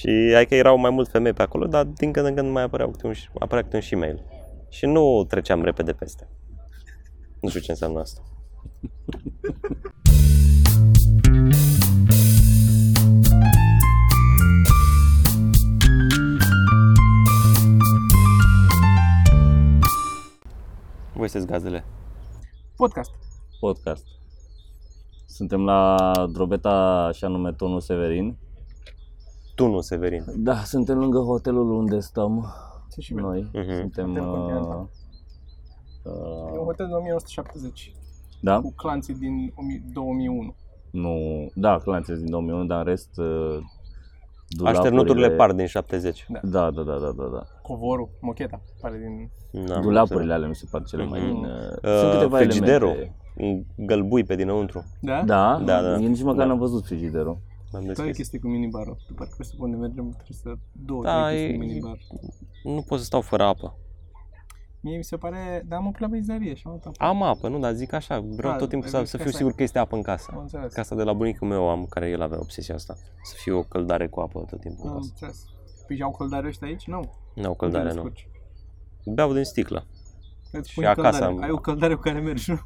Și hai că erau mai mult femei pe acolo, dar din când în când mai apăreau câte un, apărea câte un și mail. Și nu treceam repede peste. Nu știu ce înseamnă asta. Voi sunteți gazdele. Podcast. podcast. Suntem la drobeta așa nume Tonul Severin. Tu nu, Severin. Da, suntem lângă hotelul unde stăm Sunt și noi. noi. Mhm. Suntem... Hotel Uh, Continental. E un uh, hotel din 1970 da? cu clanții din 2001. Nu, da, clanțe din 2001, dar în rest uh, Așternuturile par din 70. Da. Da, da, da, da, da, da. Covorul, mocheta, pare din... Da, Dulapurile alea mi se par cele mai... Mhm. Uh, sunt câteva frigiderul, elemente. un gălbui pe dinăuntru. Da? Da? Da, da. Eu nici măcar Da. n-am văzut frigiderul. M-am Care e deschis. chestie cu minibarul? După care să unde mergem, trebuie să două, Da, trei chestii e- cu minibar. Nu pot să stau fără apă. Mie mi se pare, dar am o la benzinărie și am dat apă. Am apă, nu, dar zic așa, vreau Da, tot timpul să, adică să fiu asta sigur e. că este apă în casă. Am înțeles. Casa de la bunicul meu am, care el avea obsesia asta. Să fie o căldare cu apă tot timpul în Am casă. înțeles. Păi și au căldare ăștia aici? Nu. Nu au Cum te căldare, nu. descurci? Beau din sticlă. Îți Și pui acasă căldare. am- Ai o căldare cu care mergi, nu?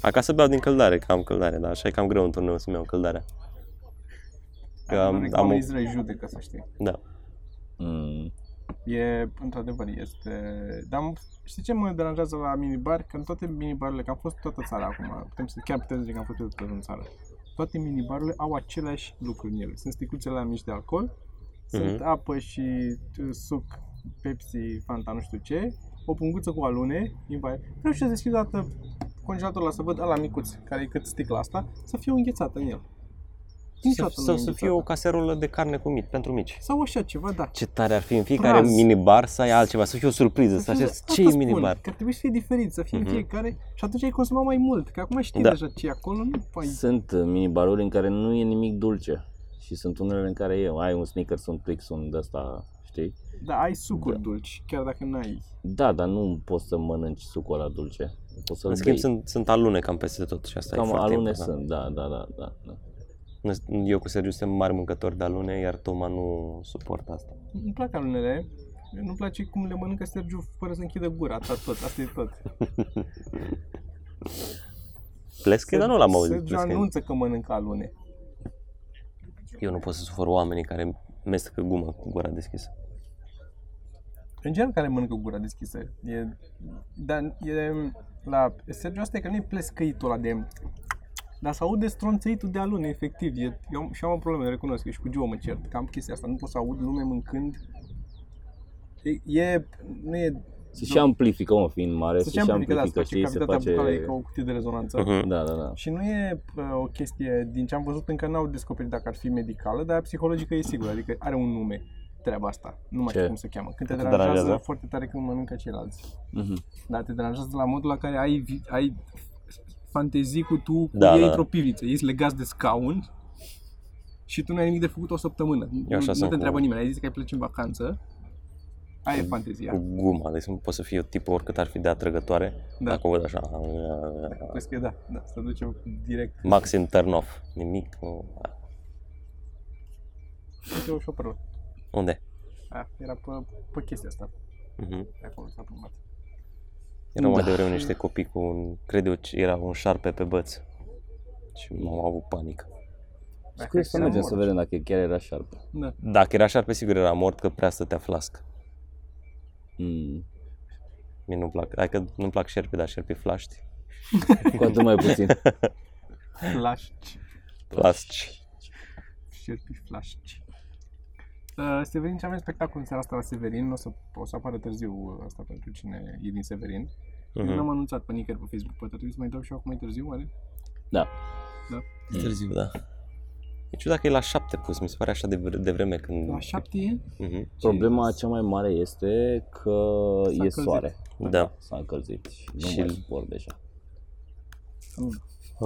Acasă beau din căldare, că am căldare, dar așa e cam greu în turneu să-mi iau căldare. Că am, am o... oamenii îți judecă, să știi. Da. Mm. E, într-adevăr, este... Dar am- știi ce mă deranjează la minibar? Că în toate minibarurile, că am fost toată țara acum, putem să, chiar putem să zic că am fost toată în țară. Toate minibarurile au aceleași lucruri în ele. Sunt sticluțele la mici de alcool, sunt Mhm. apă și uh, suc, Pepsi, Fanta, nu știu ce, o punguță cu alune, invai. Vreau și să deschid o dată congelatorul ăla să văd ăla micuț, care e cât sticla asta, să fie o înghețată în el. Să, Niciodată nu să, e să fie o înghețată. caserolă de carne cu mici, pentru mici. Sau așa ceva, da. Ce tare ar fi în fiecare Praz. minibar să ai altceva, să fie o surpriză, să fie- aștepți asta ce e spun, minibar. Că ar trebui să fie diferit, să fie Mhm. în fiecare și atunci ai consumat mai mult, că acum știi Da. deja ce e acolo, nu mai... Sunt uh, minibaruri în care nu e nimic dulce. Și sunt unele în care e, ai un Snickers, un Twix, un de ăsta, știi? Da, ai sucuri Da. dulci, chiar dacă n-ai. Da, dar nu poți să mănânci sucul ăla dulce. Poți să-l În schimb, bei. sunt, sunt alune cam peste tot și asta e Cam foarte alune important. sunt, da, da, da, da. da. Eu cu Sergiu suntem mari mâncători de alune, iar Toma nu suportă asta. Îmi plac alunele, nu-mi place cum le mănâncă Sergiu fără să închidă gura, atât tot, asta e tot. Plescă, dar nu l-am auzit. Sergiu plescă. anunță că mănâncă alune. Eu nu pot să sufăr oamenii care mestecă gumă cu gura deschisă. În general care mănâncă cu gura deschisă. E, dar e, la Sergiu asta e că nu e plescăitul ăla de... Dar să aude stronțăitul de alune, efectiv. E, eu și am o problemă, recunosc, că și cu Gio mă cert, că am chestia asta. Nu pot să aud lume mâncând. E, e nu e... Se și amplifică, mă, fiind mare, Se se și și amplifică, da, se amplifică, face știi, se cavitatea bucală, e face... ca o cutie de rezonanță. Mhm. Da, da, da. Și nu e uh, o chestie, din ce am văzut, încă n-au descoperit dacă ar fi medicală, dar psihologică e sigur, adică are un nume treaba asta. Nu mai Ce? știu cum se cheamă. Când te Te deranjează, deranjează? foarte tare când mănâncă ceilalți. Mhm. Dar te deranjează la modul la care ai, vi- ai fantezii cu tu cu Da, ei da. într-o pivniță. Ești legați de scaun și tu nu ai nimic de făcut o săptămână. Nu, Eu așa nu sunt te întreabă cu- nimeni. Ai zis că ai pleci în vacanță. Aia e fantezia. Cu guma, de exemplu, pot să fie o tipă oricât ar fi de atrăgătoare, Da. dacă o văd așa, Crezi că da, da, să ducem direct. maxim turn off, nimic, nu. Uite o șoperă. Unde? Aia, era pe, pe chestia asta. Mhm. Pe acolo s-a plumbat. Erau mai Da. devreme niște copii cu un, cred eu, ce era un șarpe pe băț. Și m-au avut panică. Scrie să mergem să vedem dacă chiar era șarpe. Da. Dacă era șarpe, sigur era mort, că prea stătea flască. Mm. Mie nu-mi plac, hai că nu-mi plac șerpi, dar șerpi flaști. Cu atât mai puțin. Flașci. Flasci. Șerpi flașci. Uh, Severin, ce avem spectacol în seara asta la Severin, o să, o să apară târziu uh, asta pentru cine e din Severin. Uh-huh. Eu Mhm. n-am anunțat pe nicăieri pe Facebook, poate trebuie să mai dau și eu acum mai târziu, oare? Da. Da. E târziu, da. E ciudat că e la șapte pus, mi se pare așa de, vre- de vreme când... La șapte e? Mhm. Problema cea mai mare este că S-a e încălzit. soare. Da. S-a încălzit și nu Și- mai suport deja. Nu.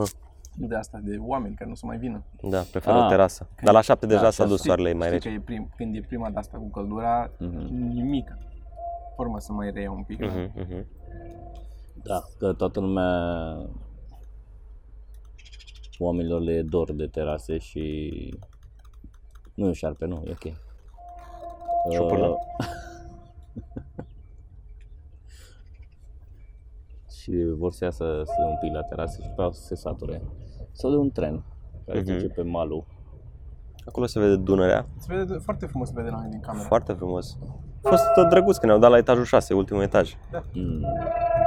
Ah. Nu de asta, de oameni care nu să mai vină. Da, prefer o Ah. terasă. Dar la șapte deja Da, s-a dus Știi- soarele, e mai știi rece. că e prim, când e prima de asta cu căldura, Mhm. nimic. Formă să mai reia un pic. da? Mhm, mhm. Da, că toată lumea oamenilor le e dor de terase și nu e o șarpe, nu, e ok. Șopârlă? Uh, și vor să iasă să un pic la terasă și pe să se sature. Sau de un tren care Mhm. duce pe malul. Acolo se vede Dunărea. Se vede foarte frumos se vede la noi din cameră. Foarte frumos. A fost tot drăguț când ne-au dat la etajul 6, ultimul etaj. Mm.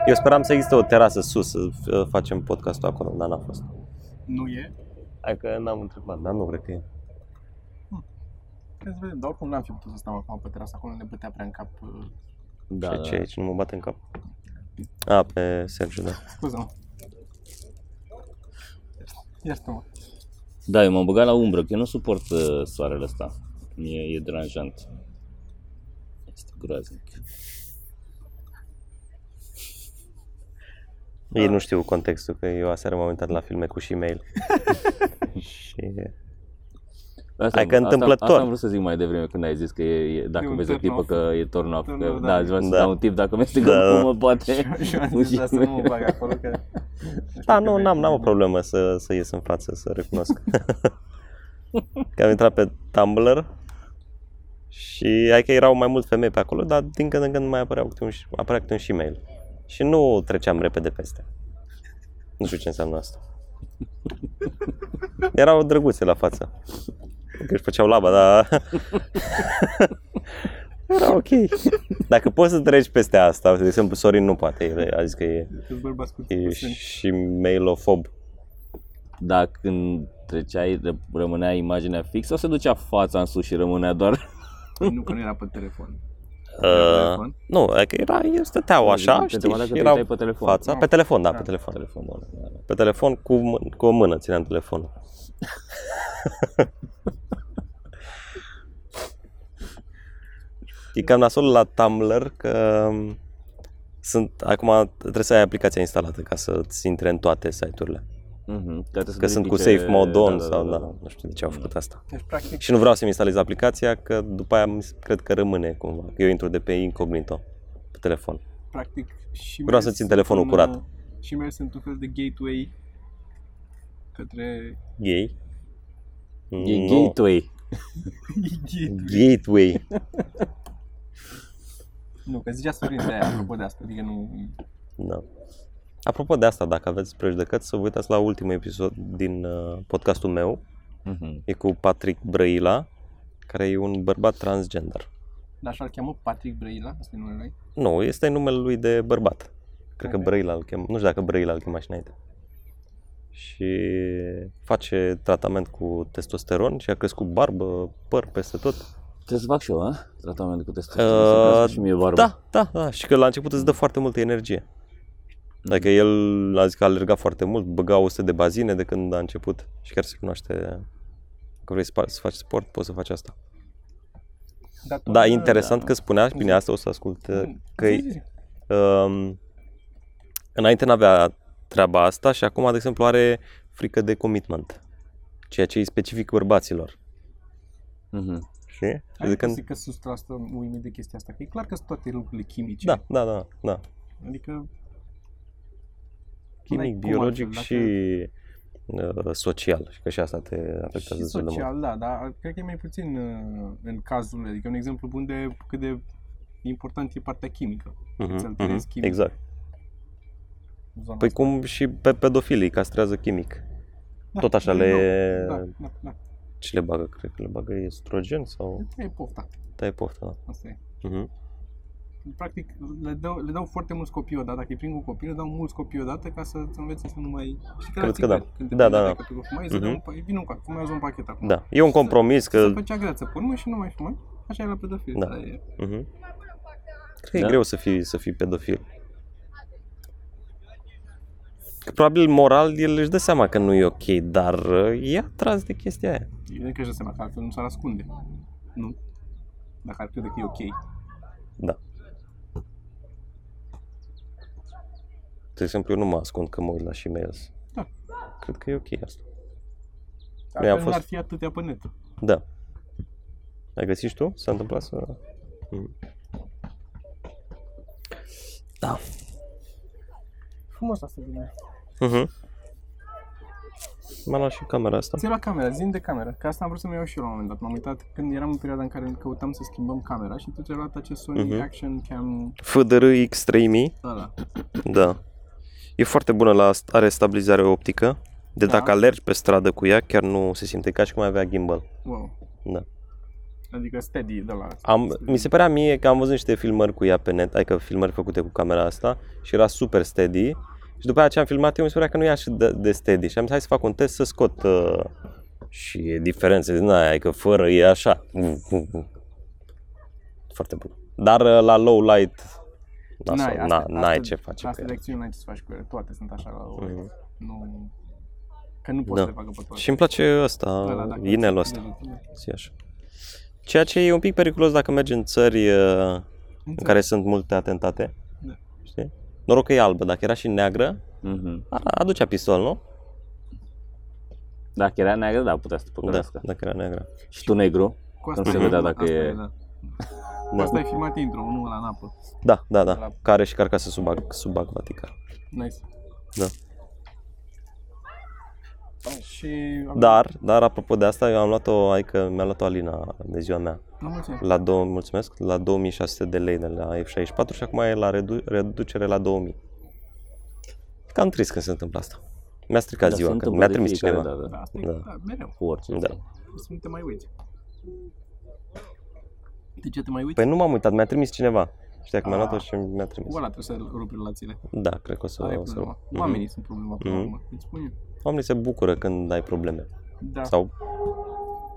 Eu speram să existe o terasă sus, să f- facem podcastul acolo, dar n-a fost. Nu e? Hai că n-am întrebat, dar nu cred că e. Trebuie să vedem, dar oricum n-am fi putut să stăm acum pe terasă, acolo ne bătea prea în cap. uh, Da, și da. ce aici? Nu mă bate în cap. A, pe Sergiu, da. Scuză-mă. Iartă-mă. Da, eu m-am băgat la umbră, că eu nu suport uh, soarele ăsta. E, e deranjant. Este groaznic. Ei nu știu contextul, că eu aseară m-am uitat la filme cu și mail. și Asta, Hai că întâmplător. Asta, asta am vrut să zic mai devreme când ai zis că e, e dacă E un vezi o turn tipă off. că e turn off. Turn Că, off, da, da. aș vrea să Da. dau un tip dacă mi-este că Da. cum mă poate. Și eu am un zis să nu mă Gmail. bag acolo, că... Da, nu, n-am, n-am o problemă să, să ies în față, să recunosc. că am intrat pe Tumblr și hai că erau mai mult femei pe acolo, dar din când în când mai apăreau câte un, apărea câte un și mail. Și nu treceam repede peste. Nu știu ce înseamnă asta. Erau drăguțe la față. Că își făceau laba, dar... Era ok. Dacă poți să treci peste asta, de exemplu, Sorin nu poate, el a zis că e, Câți bărbați cu e cu și, sâni. și mailofob. Dacă când treceai, ră- rămânea imaginea fixă sau se ducea fața în sus și rămânea doar... Nu, că nu era pe telefon. Uh, telefon? nu, adică era, ei stăteau așa, Te știi, întreba dacă și te erau uitai pe telefon. fața, Nu. pe telefon, da, Da. pe telefon. Telefon, bun, da, da. Pe telefon cu, mân- cu o mână țineam telefonul. e cam nasol la Tumblr că um, sunt, acum trebuie să ai aplicația instalată ca să-ți intre în toate site-urile. Mhm, că, Că sunt cu safe mode on sau da, nu știu de ce au făcut asta. Deci, practic, Și nu vreau să-mi instalez aplicația, că după aia mi se- cred că rămâne cumva. Că eu intru de pe incognito pe telefon. practic și Vreau mail să țin sunt telefonul un, curat. uh, Și mail sunt un fel de gateway către Gay? E Nu. gateway. Gateway. Nu, că zicea Sorin de aia, apropo de asta, adică nu... Da. Apropo de asta, dacă aveți prejudecăți, să vă uitați la ultimul episod din uh, podcastul meu. Mhm. E cu Patrick Brăila, care e un bărbat transgender. Dar așa-l cheamă Patrick Brăila, asta e numele lui. Nu, este numele lui de bărbat. Cred că Ok. Brăila îl chema. Nu știu dacă Brăila îl chema și înainte. Și face tratament cu testosteron și a crescut barbă, păr peste tot. Trebuie să fac și eu, a? Tratament cu testosteron. să crească și mie barbă. Da, da, da. Și că la început îți dă foarte multă energie. Adică el a zis că a alergat foarte mult, băga 100 de bazine de când a început și chiar se cunoaște că vrei să faci- să faci sport, poți să faci asta. Dar tot, Da, uh, interesant da. că spunea, și bine, asta o să ascult, uh, Mm, că zi, zi, zi. um, înainte n-avea treaba asta și acum, de exemplu, are frică de commitment, ceea ce e specific bărbaților. Mhm. Știi? Și Hai de că când... zic că sunt asta uimit de chestia asta, că e clar că sunt toate lucrurile chimice. Da, da, da, da. Adică Chimic, N-ai cum biologic altfel, și uh, social. Și că și asta te afectează și destul de mult. social, da, dar cred că e mai puțin uh, în cazul, adică un exemplu bun de cât de important e partea chimică. Mhm, Să alterezi mhm, chimic. Exact. în zona Păi asta. cum și pe pedofilii castrează chimic. Da, tot așa din le- nou. Da, da, da. Ce le bagă? Cred că le bagă estrogen sau E pofta, taie pofta. Da. asta e. Mhm. Practic, le dau, le dau foarte mulți copii odată, dacă îi prind cu copii, le dau mulți copii odată ca să învețe să nu mai... Știi Cred la că da. țigări, Când te Da, prinde da, da. dacă tu fumai, să dai Mhm. un pa- vin un, pa- fumează un pachet acum. Da. E un compromis că... Se făcea greață pe urmă și nu mai fumai. Așa e la pedofil. Da. dar e- Mhm. Cred că e Da. greu să fii, să fii pedofil. Că probabil moral el își dă seama că nu e ok, dar uh, e atras de chestia aia. Evident că își dă seama că altfel nu s-ar ascunde. Nu? Dacă ar crede că e ok. Da. De exemplu, eu nu mă ascund că mă uit la și mails. Da. Cred că e ok asta. Altfel am nu fost- ar fi atâtea pe net. Da. Ai găsit și tu? S-a întâmplat să... Mm. Da. Frumos asta de mine. Mhm. M-am luat și camera asta. Ți-ai luat camera, zi de camera, că asta am vrut să-mi iau și eu la un moment dat. M-am uitat când eram în perioada în care căutam să schimbăm camera și tu ți-ai luat acest Sony Mhm. Action Cam FDR X3000, ăla. da. E foarte bună la are stabilizare optică. De Da. dacă alergi pe stradă cu ea, chiar nu se simte ca și cum ai avea gimbal. Wow. Da. Adică steady de la... Am, mi se părea mie că am văzut niște filmări cu ea pe net, adică filmări făcute cu camera asta și era super steady. Și după aceea ce am filmat eu, mi se părea că nu e așa de, de steady și am zis hai să fac un test să scot uh, și e diferențe din aia, că fără e așa. Foarte bun. Dar uh, la low light, da, N-ai, sau, asta- na, n-ai asta- ce face Asta cu de ea. acțiuni n-ai ce să faci cu ele, toate sunt așa la Mhm. Nu... Că nu poți Da. să le facă pe toate. Și îmi place ăsta, Ăla, dacă inelul ți- ăsta. zi așa. Ceea ce e un pic periculos dacă mergi în țări uh, în Înțeleg. care sunt multe atentate. Da. Știi? Noroc că e albă, dacă era și neagră, Mhm. a- aducea pistol, nu? Dacă era neagră, da, putea să te Da, păcălească. dacă era neagră. Și tu negru? Cu Nu se vedea dacă asta e- Da. Cu Da. asta ai filmat intro, nu la în apă. Da, da, da. La- Care și carcasă subag, subacvatică. Nice. Da. Și... Dar, dar apropo de asta, eu am luat-o, adică mi-a luat-o Alina de ziua mea. Nu mulțumesc. La două, mulțumesc, la 2600 de lei de la F64 și acum e la redu- reducere la 2000. Cam trist când se întâmplă asta. Mi-a stricat Dar se ziua, că întâmplă mi-a de trimis fiecare cineva. dată. Da, asta e, Da. da, mereu. Cu orice. Da. Să nu te mai uiți. De ce te mai uiți? Păi nu m-am uitat, mi-a trimis cineva. Știa că mi-a Ah. luat-o și mi-a trimis. Cu ăla trebuie să rupi relațiile. Da, cred că o să... Aia e o să problema. Mhm. Oamenii sunt problema până la Mhm. urmă. Îți spun eu. Oamenii se bucură când ai probleme. Da. Sau,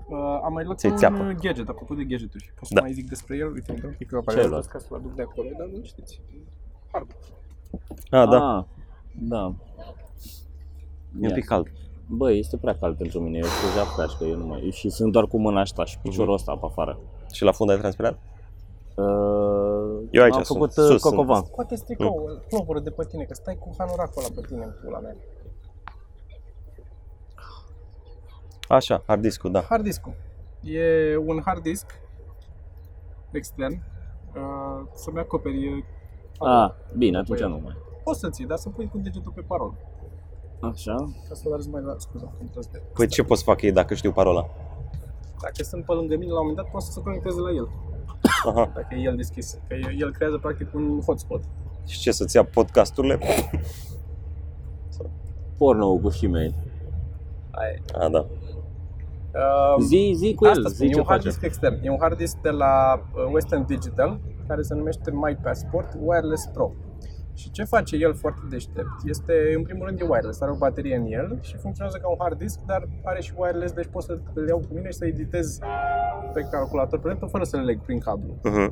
Uh, am mai luat Ți-ai un țeapă. uh, gadget, apropo de gadgeturi. Pot să Da. mai zic despre el? Uite, intră un pic Ce ai aparatul luat? ca să-l aduc de acolo, dar nu știți. Hard. a, da, Ah, da. e un pic cald. Bă, este prea cald pentru mine, eu sunt deja freașcă, eu nu mai... eu Și sunt doar cu mâna asta și Mhm. piciorul ăsta pe afară. Și la fund ai transpirat? Uh, Eu aici am sunt, făcut sus uh, sunt. cocovan. Scoate stricoul, plovoră de pe tine, că stai cu hanoracul ăla pe tine în pula mea. Așa, hard discul, da. Hard disk E un hard disk extern uh, să-mi acoperi Ah, bine, atunci Păi, nu mai. Poți să ții, dar să pui cu degetul pe parol. Așa. Ca să-l arăți mai la... Scuze, am tras de... Păi ce pot să fac ei dacă știu parola? Dacă sunt pe lângă mine la un moment dat, poți să se conecteze la el. Aha. Dacă e el deschis. Că e- el creează practic un hotspot. Și ce, să-ți ia podcasturile? Porno cu și mei. Aia e. A, da. Um, Zi, zi cu Asta el, spun, zi e ce un hard face. disk extern. E un hard disk de la uh, Western Digital, care se numește My Passport Wireless Pro. Și ce face el foarte deștept este, în primul rând, e wireless, are o baterie în el și funcționează ca un hard disk, dar are și wireless, deci pot să îl iau cu mine și să editez pe calculator, pe laptop, fără să le leg prin cablu. Uh-huh.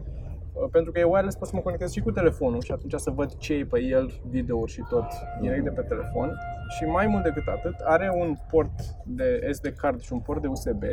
Uh, Pentru că e wireless, pot să mă conectez și cu telefonul și atunci să văd ce e pe el, videouri și tot direct de pe telefon. Și mai mult decât atât, are un port de SD card și un port de USB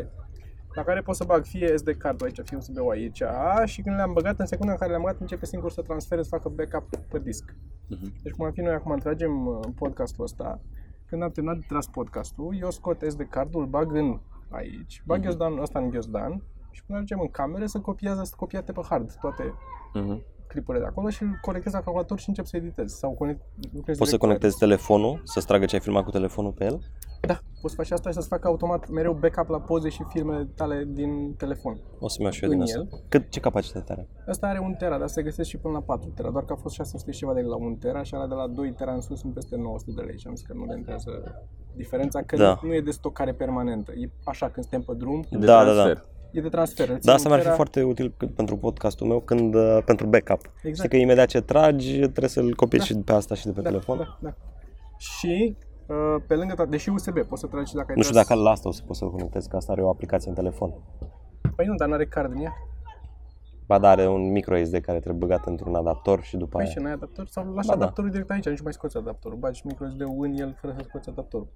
la care pot să bag fie SD card aici, fie USB-ul aici și când le-am băgat, în secunda în care le-am băgat, începe singur să transfere, să facă backup pe disc. Mhm. Deci cum am fi noi acum tragem uh, podcastul ăsta, când am terminat de tras podcastul, eu scot SD cardul, îl bag în aici, bag ghiozdan ăsta în ghiozdan și până ajungem în cameră să copiază, să copiate pe hard toate Mhm. clipurile de acolo și îl conectez la calculator și încep să editez. Sau conect, lucrez Poți să direct cu conectezi telefonul, să-ți tragă ce ai filmat cu telefonul pe el? Da, poți face asta și să-ți facă automat mereu backup la poze și filmele tale din telefon. O să-mi iau și eu În din asta. el? Cât, ce capacitate are? Asta are 1 tera, dar se găsesc și până la 4 tera, doar că a fost 600 și ceva de lei la 1 tera și ala de la 2 tera în sus sunt peste 900 de lei și am zis că nu le întrează diferența, că Da. nu, nu e de stocare permanentă, e așa când suntem pe drum, De Da, da, da. Transfer. e de transfer. Îl ții Da, asta un mi-ar fi tera- foarte util c- pentru podcastul meu când, uh, pentru backup. Exact. Știi că imediat ce tragi, trebuie să-l copiezi Da. și pe asta și de pe da, telefon. Da, da. Și uh, pe lângă toate, deși USB, poți să tragi și dacă ai Nu știu tras- dacă la asta o să poți să-l conectezi, că asta are o aplicație în telefon. Păi nu, dar nu are card în ea. Ba da, are un micro SD care trebuie băgat într-un adaptor și după Păi aia. și n-ai adaptor sau lași Ba da. adaptorul direct aici, nici nu mai scoți adaptorul. Bagi micro SD-ul în el fără să scoți adaptorul.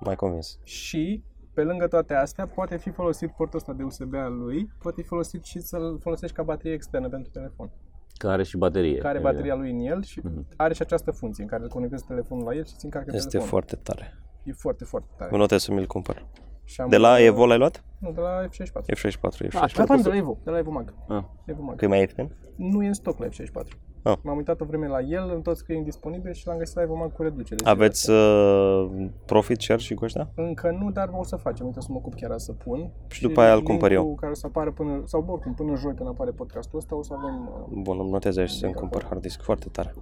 Mai convins. Și pe lângă toate astea, poate fi folosit portul ăsta de USB al lui, poate fi folosit și să-l folosești ca baterie externă pentru telefon. Care are și baterie. Care are bateria lui în el și Mhm. are și această funcție în care îl conectezi telefonul la el și ți încarcă Este telefonul. foarte tare. E foarte, foarte tare. Mă notez să mi-l cumpăr. Și am, De la Evo l-ai luat? Nu, de la F64. F64, Ah, F64. da, pardon, de la Evo, de la Evo Mag. Ah. Evo Mag. Că e mai ieftin? Nu e în stoc la F64. Ah. M-am uitat o vreme la el, în tot scrie indisponibil și l-am găsit la Evo Mag cu reducere. Aveți uh, profit share și cu ăștia? Încă nu, dar o să facem. Uite, o să mă ocup chiar azi să pun. Și după aia îl cumpăr link-ul eu. care o să apară până, sau bă, oricum, până joi când apare podcastul ăsta, o să avem uh, Bun, îmi notez aici să-mi cumpăr hard disk foarte tare.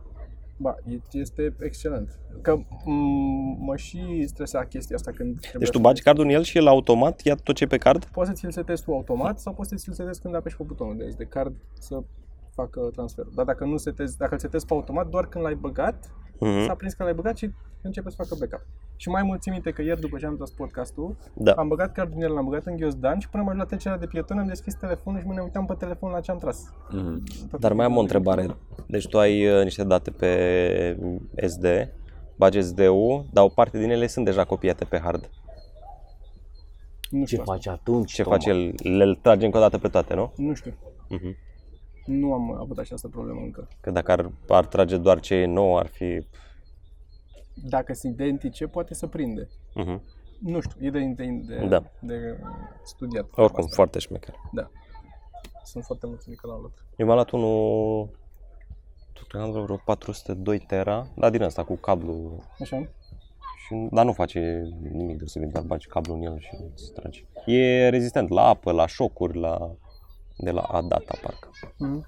Ba, e- este excelent. Că m- mă și stresa chestia asta când trebuie Deci tu să- bagi cardul în el și el automat ia tot ce e pe card? Poți să ți-l setezi tu automat sau poți să ți-l setezi când apeși pe butonul de SD card să facă transferul. Dar dacă nu setezi, dacă îl setezi pe automat, doar când l-ai băgat, Mhm. s-a prins că l-ai băgat și începe să facă backup. Și mai mult țin minte că ieri după ce am tras podcastul, Da. am băgat cardul din el, l-am băgat în ghiozdan și până am ajuns la trecerea de pieton am deschis telefonul și mă ne uitam pe telefon la ce am tras. Mhm. Tot Dar mai am o întrebare. Deci tu ai uh, niște date pe SD, bagi SD-ul, dar o parte din ele sunt deja copiate pe hard. Nu Ce știu asta. faci atunci, Ce Toma? face el? Le trage încă o dată pe toate, nu? Nu știu. Mhm. Nu am avut această problemă încă. Că dacă ar, ar trage doar ce e nou, ar fi... Dacă sunt identice, poate să prinde. Mhm. Nu știu, e de, de, de, Da. de studiat. Oricum, asta. foarte șmecher. Da. Sunt foarte mulțumit că l-am luat. Eu mi-am luat unul, cred că am luat vreo 402 tera, dar din asta cu cablu, Așa? și, dar nu face nimic deosebit, doar bagi cablu în el și îți trage. E rezistent la apă, la șocuri, la, de la Adata, parcă. Mhm.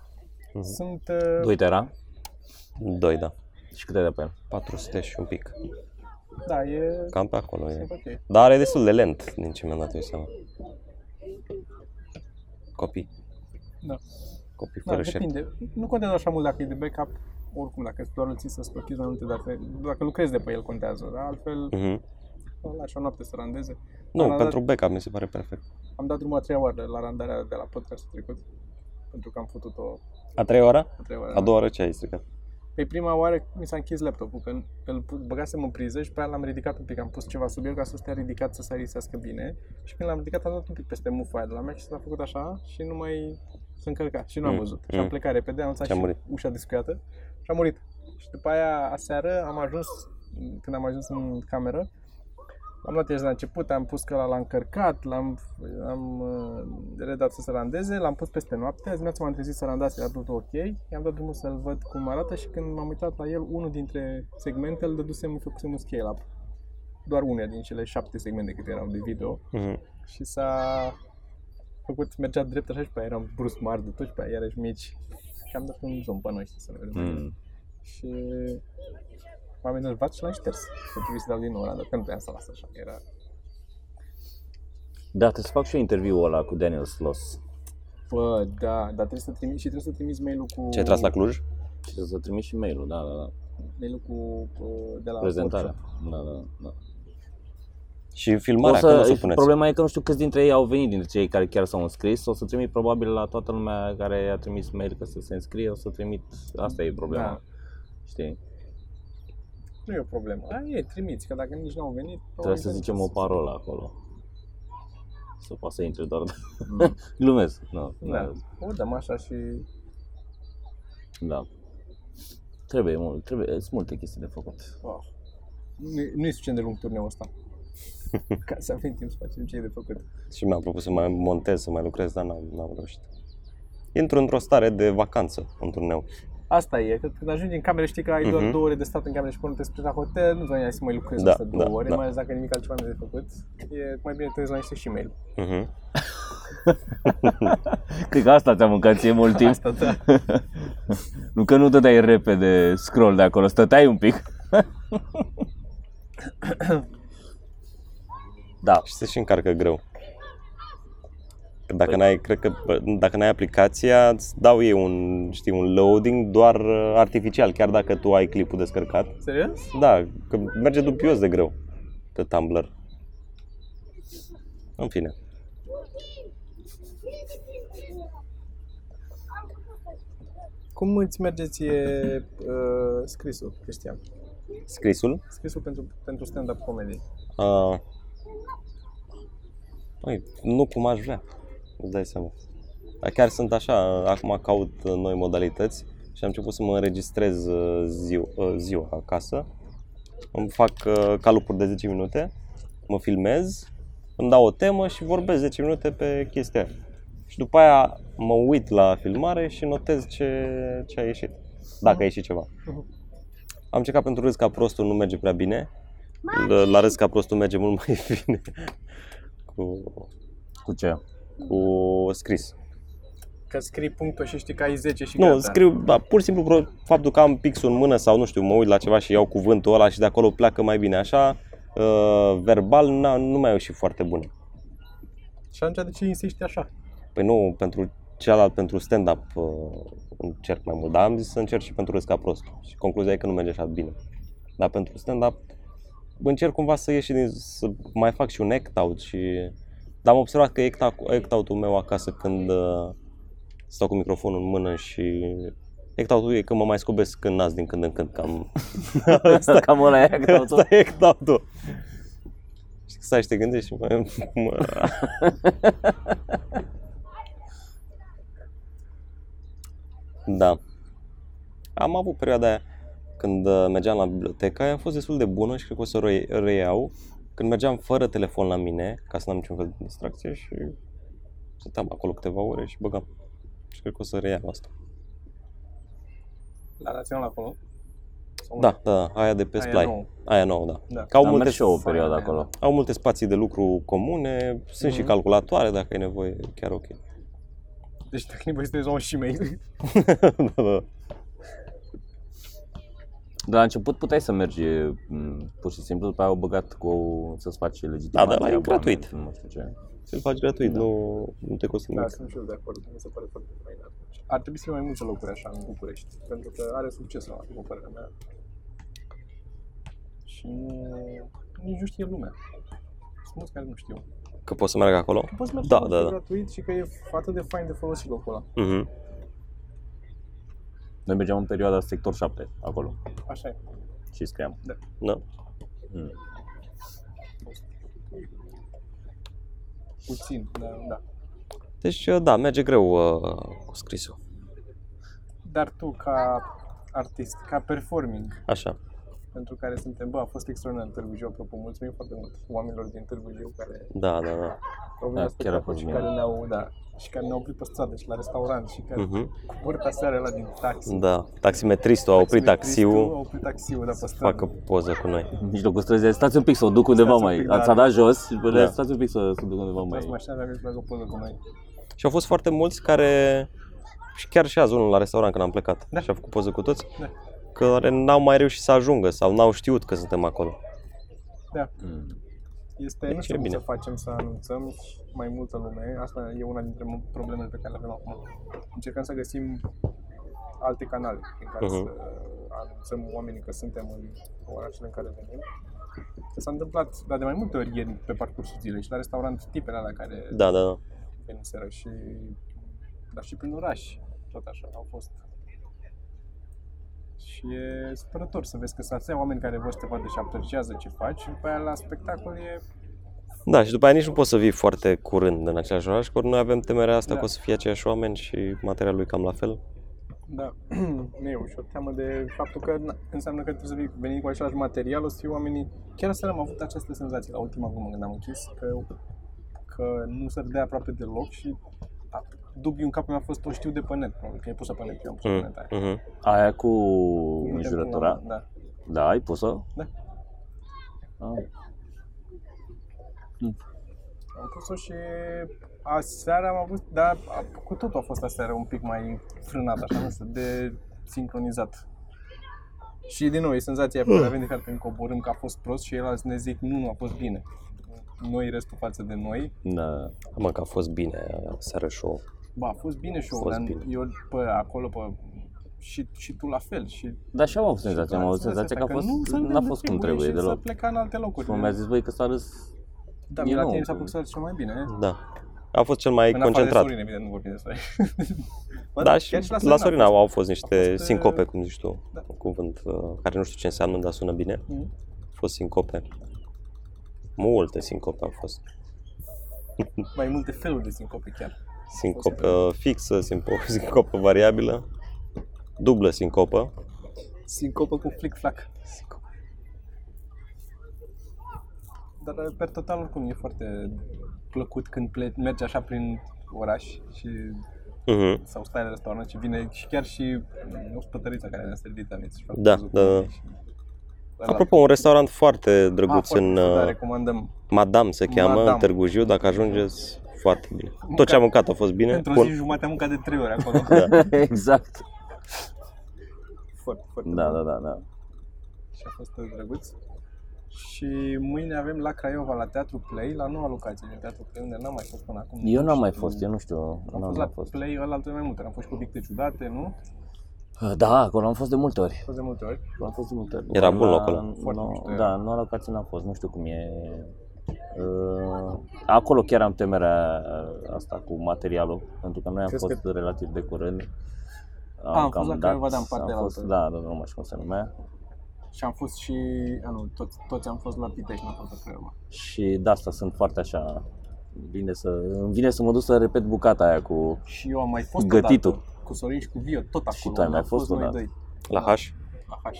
Mhm. Sunt... Uh, 2 tera? 2, da. Și câte de pe el? 400 și un pic. da, e... Cam pe acolo e. Sunt ok. Dar are destul de lent, din ce mi-am dat eu seama. Copii. Da. Copii Da, fără șert. depinde. Nu contează așa mult dacă e de backup, oricum, dacă doar îl ții să stochezi mai multe date, dacă lucrezi de pe el contează, dar altfel Mhm. îl lași o noapte să randeze. Nu, Am pentru backup mi se pare perfect. Am dat drumul a treia oară la randarea de la podcastul trecut, pentru că am făcut-o A treia oară? a treia oară. A doua oară ce ai stricat? Pe prima oară mi s-a închis laptopul, că îl pu- băgasem în priză și pe aia l-am ridicat un pic, am pus ceva sub el ca să stea ridicat să se arisească bine și când l-am ridicat am dat un pic peste mufa aia de la mea și s-a făcut așa și nu mai s-a încărcat și nu am Mm, văzut. Și am mm. plecat repede, am lăsat Și a și murit. ușa descuiată și a murit. Și după aia, aseară, am ajuns, când am ajuns în cameră, am luat de la început, am pus că l-a încărcat, l-am am, uh, redat să se randeze, l-am pus peste noapte, azi dimineața m-am trezit să randați, era totul ok, i-am dat drumul să-l văd cum arată și când m-am uitat la el, unul dintre segmente îl dădusem, îi făcusem un scale-up. Doar unul din cele șapte segmente câte erau de video Mhm. și s-a făcut, mergea drept așa și pe aia eram brusc mari de tot și pe aia iarăși mici și am dat un zoom pe noi știi, să ne vedem. Mm. Și m-am enervat și l-am șters. Că trebuie să dau din nou ăla, dar că nu puteam să las așa, că era Da, trebuie să fac și eu interviul ăla cu Daniel Sloss. Bă, da, dar trebuie să trimiți și trebuie să trimiți mail-ul cu... Ce ai tras la Cluj? Și să trimis și mail-ul, da, da, da. Mail-ul cu, uh, de la Prezentarea. workshop. Da, da, da. Și O filmarea, când o să să, puneți? problema e că nu știu câți dintre ei au venit, dintre cei care chiar s-au înscris. O să trimit probabil la toată lumea care a trimis mail că să se înscrie, o să trimit, asta e problema. Da. Știi? Nu e o problemă. A, e, trimiți, că dacă nici n-au venit... Trebuie să probabil zicem o să- parolă acolo. Să poată să intre doar... Mm. Glumesc. Nu, Da. O dăm așa și... da. Trebuie mult, trebuie, sunt multe chestii de făcut. Oh. Nu, nu e suficient de lung turneul ăsta. Ca să avem timp să facem ce e de făcut. Și mi-am propus să mai montez, să mai lucrez, dar n-am, n-am reușit. Intru într-o stare de vacanță în turneu. Asta e, că când ajungi în cameră știi că ai doar Mhm. două ore de stat în cameră și până te spui la hotel, nu vrei să mai lucrezi Da, asta două da, ore, da. mai ales dacă nimic altceva nu e de făcut. E mai bine te uiți la niște și mail. Mhm. Cred că asta ți-a mâncat ție mult timp. Asta, da. nu că nu dădeai repede scroll de acolo, stăteai un pic. da, Și se și încarcă greu. Că Dacă n-ai, cred că bă, dacă n-ai aplicația, îți dau ei un, știi, un loading doar uh, artificial, chiar dacă tu ai clipul descărcat. Serios? Da, că merge dubios de greu pe Tumblr. În fine. Cum îți merge ție uh, scrisul, Cristian? Scrisul? Scrisul pentru, pentru stand-up comedy. Uh, Păi, nu cum aș vrea, îți dai seama. Dar chiar sunt așa, acum caut uh, noi modalități și am început să mă înregistrez uh, ziua, uh, ziua acasă. Îmi fac uh, calupuri de 10 minute, mă filmez îmi dau o temă și vorbesc 10 minute pe chestia aia. Și după aia mă uit la filmare și notez ce, ce a ieșit, dacă a ieșit ceva. Am încercat pentru râs ca prostul, nu merge prea bine. La- La râs ca prostul merge mult mai bine cu, Cu ce? Cu scris. Că scrii punctul și știi că ai 10 și Nu, gata. scriu, da, pur și simplu pro- faptul că am pixul în mână sau nu știu, mă uit la ceva și iau cuvântul ăla și de acolo pleacă mai bine. Așa, uh, verbal n-a, nu mai au ieșit foarte bune. Și atunci de ce insisti așa? Păi nu, pentru cealaltă, pentru stand-up uh, încerc mai mult, dar am zis să încerc și pentru râs ca prost. Și concluzia e că nu merge așa bine. Dar pentru stand-up încerc cumva să ieși din, să mai fac și un act-out și... Dar am observat că act- act-out-ul meu acasă când uh, stau cu microfonul în mână și act-out-ul e când mă mai scobesc în nas din când în când, cam... Asta cam ăla e actul. Asta e act-out-ul. Și stai și te gândești și mai... Mă... Da. Am avut perioada aia când uh, mergeam la bibliotecă, aia a fost destul de bună și cred că o să o re- reiau. Când mergeam fără telefon la mine, ca să n-am niciun fel de distracție și stăteam acolo câteva ore și băgam. Și cred că o să reiau asta. La național acolo? Sau Da, da, da, aia de pe Aia Splai. nouă. Aia nouă, da. Da. Că au Am multe, mers și eu o perioadă aia, acolo. au multe spații de lucru comune, sunt și calculatoare dacă e nevoie, chiar ok. Deci dacă ne voi să și mei. da, da. Dar la început puteai să mergi m, pur și simplu, după aia au băgat cu să-ți faci legitimația. Da, dar e gratuit. abonament, Nu știu ce. Să-l faci gratuit, nu, nu te costă Da, nimic. sunt și eu de acord. Mi se pare foarte fain atunci. Ar trebui să fie mai multe locuri așa în București, pentru că are succes la după părerea mea. Și nu, nici nu știe lumea. Sunt mulți care nu știu. Că poți să meargă acolo? Poți merge Da, acolo, da, e da. gratuit și că e atât de fain de folosit locul ăla. Mhm. Noi mergeam în perioada sector 7 acolo Așa e. și scriam. Da. Mm. Puțin, da, da. Deci, da, merge greu uh, cu scrisul. Dar tu, ca artist, ca performing, Așa. Pentru care suntem, bă, a fost extraordinar Târgu Jiu, apropo, mulțumim foarte mult oamenilor din Târgu Jiu care Da, da, da. au venit Da, la chiar a spectacol fost și bine. care ne-au, da, și care ne-au oprit pe stradă și la restaurant și care Mhm. cobor pe seara la din taxi. Da, taximetristul a oprit Taximetristul taxiul A oprit taxiul, da, pe să stradă. facă poză cu noi. În mijlocul străzii, stați un pic să o duc undeva Stați un mai. pic, Ați da. dat jos și bă, Da. stați un pic să se duc undeva Mai... mai. mașina avea să o poză cu noi. Și au fost foarte mulți care, și chiar și azi unul la restaurant când am plecat Da. și a făcut poză cu toți, Da. Care n-au mai reușit să ajungă sau n-au știut că suntem acolo. Da. Mm. Este, Deci nu e știu cum bine. să facem să anunțăm mai multă lume. Asta e una dintre mo- problemele pe care le avem acum. Încercăm să găsim alte canale prin care Mhm. să anunțăm oamenii că suntem în orașele în care venim. Că s-a întâmplat dar de mai multe ori ieri pe parcursul zilei și la restaurant tipele alea care Da, da, da. veniseră și dar și prin oraș, tot așa, au fost. Și e supărător să vezi că sunt atâția oameni care vor să te vadă și apreciază ce faci și după aia la spectacol e Da, și după aia nici nu poți să vii foarte curând în același oraș, că ori noi avem temerea asta Da. că o să fie aceiași oameni și materialul e cam la fel. Da, nu e ușor. Teamă de faptul că na, înseamnă că trebuie să vii- venim cu același material, o să fie oamenii... Chiar aseară am avut această senzație la ultima glumă când am închis, că, că nu se râdea aproape deloc și a, dubiul în capul meu a fost o știu de pe net, probabil că e pusă pe net, eu am pus pe Mm. net aia. Mhm. Aia cu Nu înjurătura? Da. Da, ai pus-o? Da. Ah. Am pus-o și aseară am avut, dar a- cu totul a fost aseară un pic mai frânat, așa, nu știu, de sincronizat. Și din nou, e senzația pe care avem de fiecare când coborâm că a fost prost și el ne zic nu, nu a fost bine. Noi restul față de noi, Da. Mă, că a fost bine seară show. Bă, a fost bine și A fost dar bine. eu pe acolo, pe, și, și tu la fel. Și Da, și am avut senzația, am avut senzația că a fost, n-a fost cum trebuie și deloc. să pleca în alte locuri. Și mi-a zis, băi, că s-a râs da, din mie la nou, tine s-a cum- pus să arăți cel mai bine. eh? Da. A fost cel mai În afară de concentrat. Sorin, evident, nu vorbim despre Bă, Da, și chiar la Sorin au, au fost a niște fost, sincope, uh, cum zici tu, da. un cuvânt uh, care nu știu ce înseamnă, dar sună bine. Mhm. A fost sincope. Multe sincope au fost. mai multe feluri de sincope chiar. Sincopă fixă, sinco- sincopă variabilă, dublă sincopă. Sincopă cu flic-flac. Dar per total oricum e foarte plăcut când ple- mergi așa prin oraș și Mhm. sau stai la restaurant și vine și chiar și ospătărița care ne-a servit aveți și faptul Da, că da, da. și ăla. Apropo, un restaurant foarte Ah, drăguț foarte în mișto, da, uh, recomandăm. Madame se cheamă, Madame. în Târgu Jiu, dacă ajungeți, foarte bine. Tot ce am mâncat a fost bine. Într-o Bun. zi jumate am mâncat de trei ori acolo. Da. exact. foarte, foarte Da, bun. da, da, da. Și a fost drăguț. Și mâine avem la Craiova, la Teatru Play, la noua locație din Teatru Play, unde n-am mai fost până acum. Eu Nu n-am mai știu. fost, eu nu știu, Am n-am fost mai la fost. Play, ăla altul mai multe, am fost și cu obiecte ciudate, nu? Am Da, acolo am fost de multe ori. fost de multe ori. Acolo am fost de multe ori. Era bun La- locul ăla. Foarte nu- mișto era. Da, nu la locație n-am fost, nu știu cum e. Uh, acolo chiar am temerea uh, asta cu materialul, pentru că noi am Crezi fost relativ de curând. A, am fost la dat- Craiova, da, în partea am fost, altă. Da, da, nu mai știu cum se numea. Și am fost și, a, nu, toți, toți am fost la Pitești, n-am fost la Craiova. Și de asta sunt foarte așa, vine să, îmi vine să mă duc să repet bucata aia cu Și eu am mai fost Gătitul. odată cu Sorin și cu Vio, tot acolo. Și tu ai unde mai am fost noi odată? doi. La H? La H.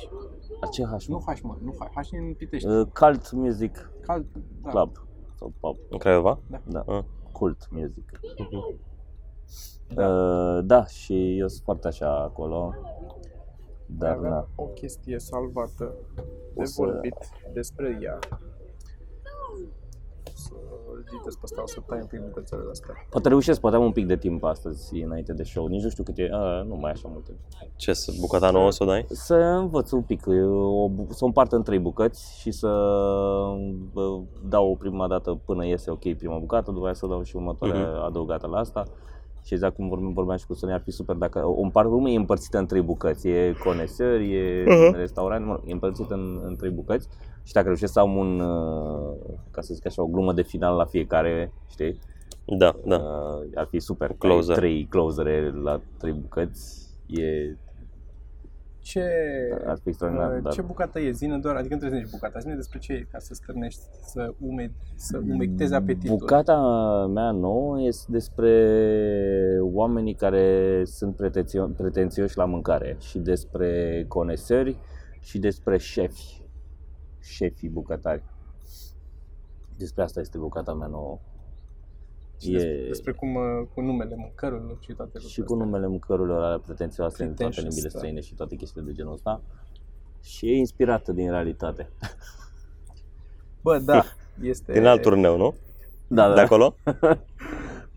la ce H? Nu H, mă, nu H. H e în Pitești. Uh, Cult Music Cald, da. Club sau pub. În Craiova? Da, Ah. Cult Music. Mhm. Uh, da, și eu sunt foarte așa acolo. Dar Aveam na. o chestie salvată de O să- vorbit despre ea. Să îl editez pe ăsta, o să tai un pic bucățele astea. Poate reușesc, poate am un pic de timp astăzi înainte de show. Nici nu știu cât e, a, nu mai așa multe. Ce, să bucata nouă să o dai? Să învăț un pic, o, bu- să o împart în trei bucăți și să bă, dau o prima dată până iese ok prima bucată, după aia să dau și următoarea Mhm. adăugată la asta. Și exact cum vorbeam, vorbeam și cu Sonia, ar fi super dacă o împart, lumea e împărțită în trei bucăți, e conesăr, e Mhm. restaurant, mă rog, e împărțită în, în trei bucăți și dacă reușesc să am un, uh, ca să zic așa, o glumă de final la fiecare, știi, Da, da. uh, ar fi super. Closer. Ai Trei closere la trei bucăți, e, Ce, ar fi extraordinar, uh, dar... ce bucată e? Zine doar, adică nu trebuie să zici bucata, zine despre ce e, ca să stârnești, să, ume, să umectezi apetitul. Bucata mea nouă este despre oamenii care sunt pretențio- pretențioși la mâncare și despre conesări și despre șefi, șefii bucătari. Despre asta este bucata mea nouă. Și despre, despre cum, uh, cu numele mâncărurilor și toate lucrurile și cu astea. numele mâncărurilor alea pretențioase în toate Pretentious, limbile da. străine și toate chestiile de genul ăsta. Și e inspirată din realitate. Bă, da, este... Din alt turneu, nu? Da, De acolo?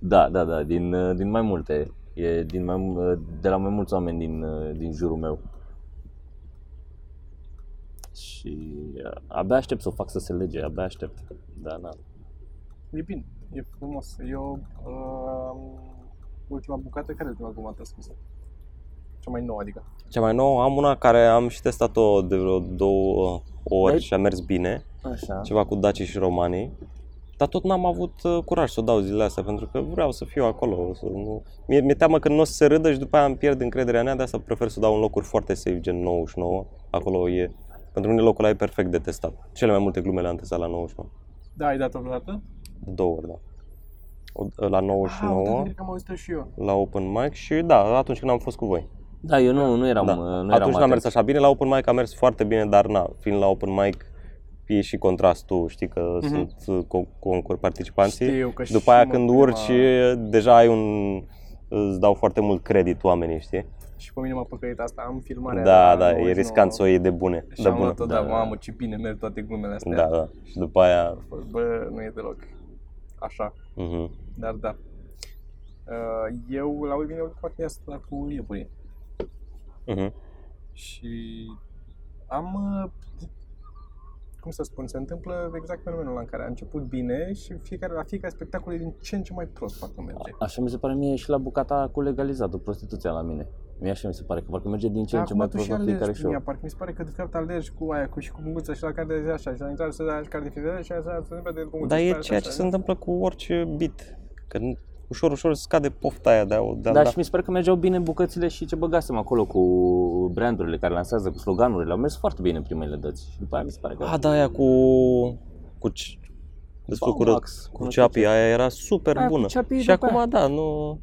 Da, da, da, din, uh, din mai multe. E din mai, mu- de la mai mulți oameni din, uh, din jurul meu. Și uh, abia aștept să o fac să se lege, abia aștept. Da, da. E bine, e frumos. Eu, uh, ultima bucată, care e ultima bucată scrisă? Cea mai nouă, adică. Cea mai nouă am una care am și testat-o de vreo două ori Deci- și a mers bine. Așa. Ceva cu dacii și romanii. Dar tot n-am avut uh, curaj să o dau zilele astea pentru că vreau să fiu acolo. Să nu... mi-e, mi-e teamă că nu o să se râdă și după aia îmi pierd încrederea în ea, de asta prefer să o dau în locuri foarte safe, gen 99. Acolo e, pentru mine locul ăla e perfect de testat. Cele mai multe glume le-am testat la 99. Da, ai dat-o vreodată? De două ori, da. O- La Ah, 99, uite, cred că am auzit și eu. la open mic și da, atunci când am fost cu voi. Da, eu nu, nu eram, Da. uh, nu eram Atunci n-a atent. mers așa bine, la open mic a mers foarte bine, dar na, fiind la open mic e și contrastul, știi că Mhm. sunt uh, con- concur participanții. Știu că și după și aia mă când prima- urci, deja ai un îți dau foarte mult credit oamenii, știi? Și pe mine m-a păcălit asta. Am filmarea Da, la da, e 99 riscant să o iei de bune. Și De am bună. luat-o, da, Da, da. mamă, ce bine merg toate glumele astea. Da, da. Și după aia, Bă, nu e deloc așa, uh-huh. dar da. Uh, Eu, la ultima ultima chestie asta cu iepurii. Uh-huh. Și am, uh, cum să spun, se întâmplă exact fenomenul ăla în care a început bine și fiecare, la fiecare spectacol e din ce în ce mai prost parcă merge. Așa mi se pare mie și la bucata cu legalizatul, prostituția la mine. Mie așa mi se pare, că parcă merge din ce în ce acum mai tu prost și la fiecare alergi show. prin ea, parcă mi se pare că de fapt alergi cu aia, cu și cu bunguța și la care de zi așa, și la intrare să dai care de fiecare și așa se întâmplă de bunguța. Dar și e așa, ceea așa, ce se nu? întâmplă cu orice beat. Că nu- ușor, ușor scade pofta aia de a, de a Da, da. și mi se pare că mergeau bine bucățile și ce băgasem acolo cu brandurile care lansează, cu sloganurile. Au mers foarte bine în primele dăți. Și după aia mi se pare că... A, da, aia cu... cu c- desfăcură, Baumax, cu nu știu ceapii, ce. aia era super Aia cu bună. ceapii și după acum, aia. da, nu...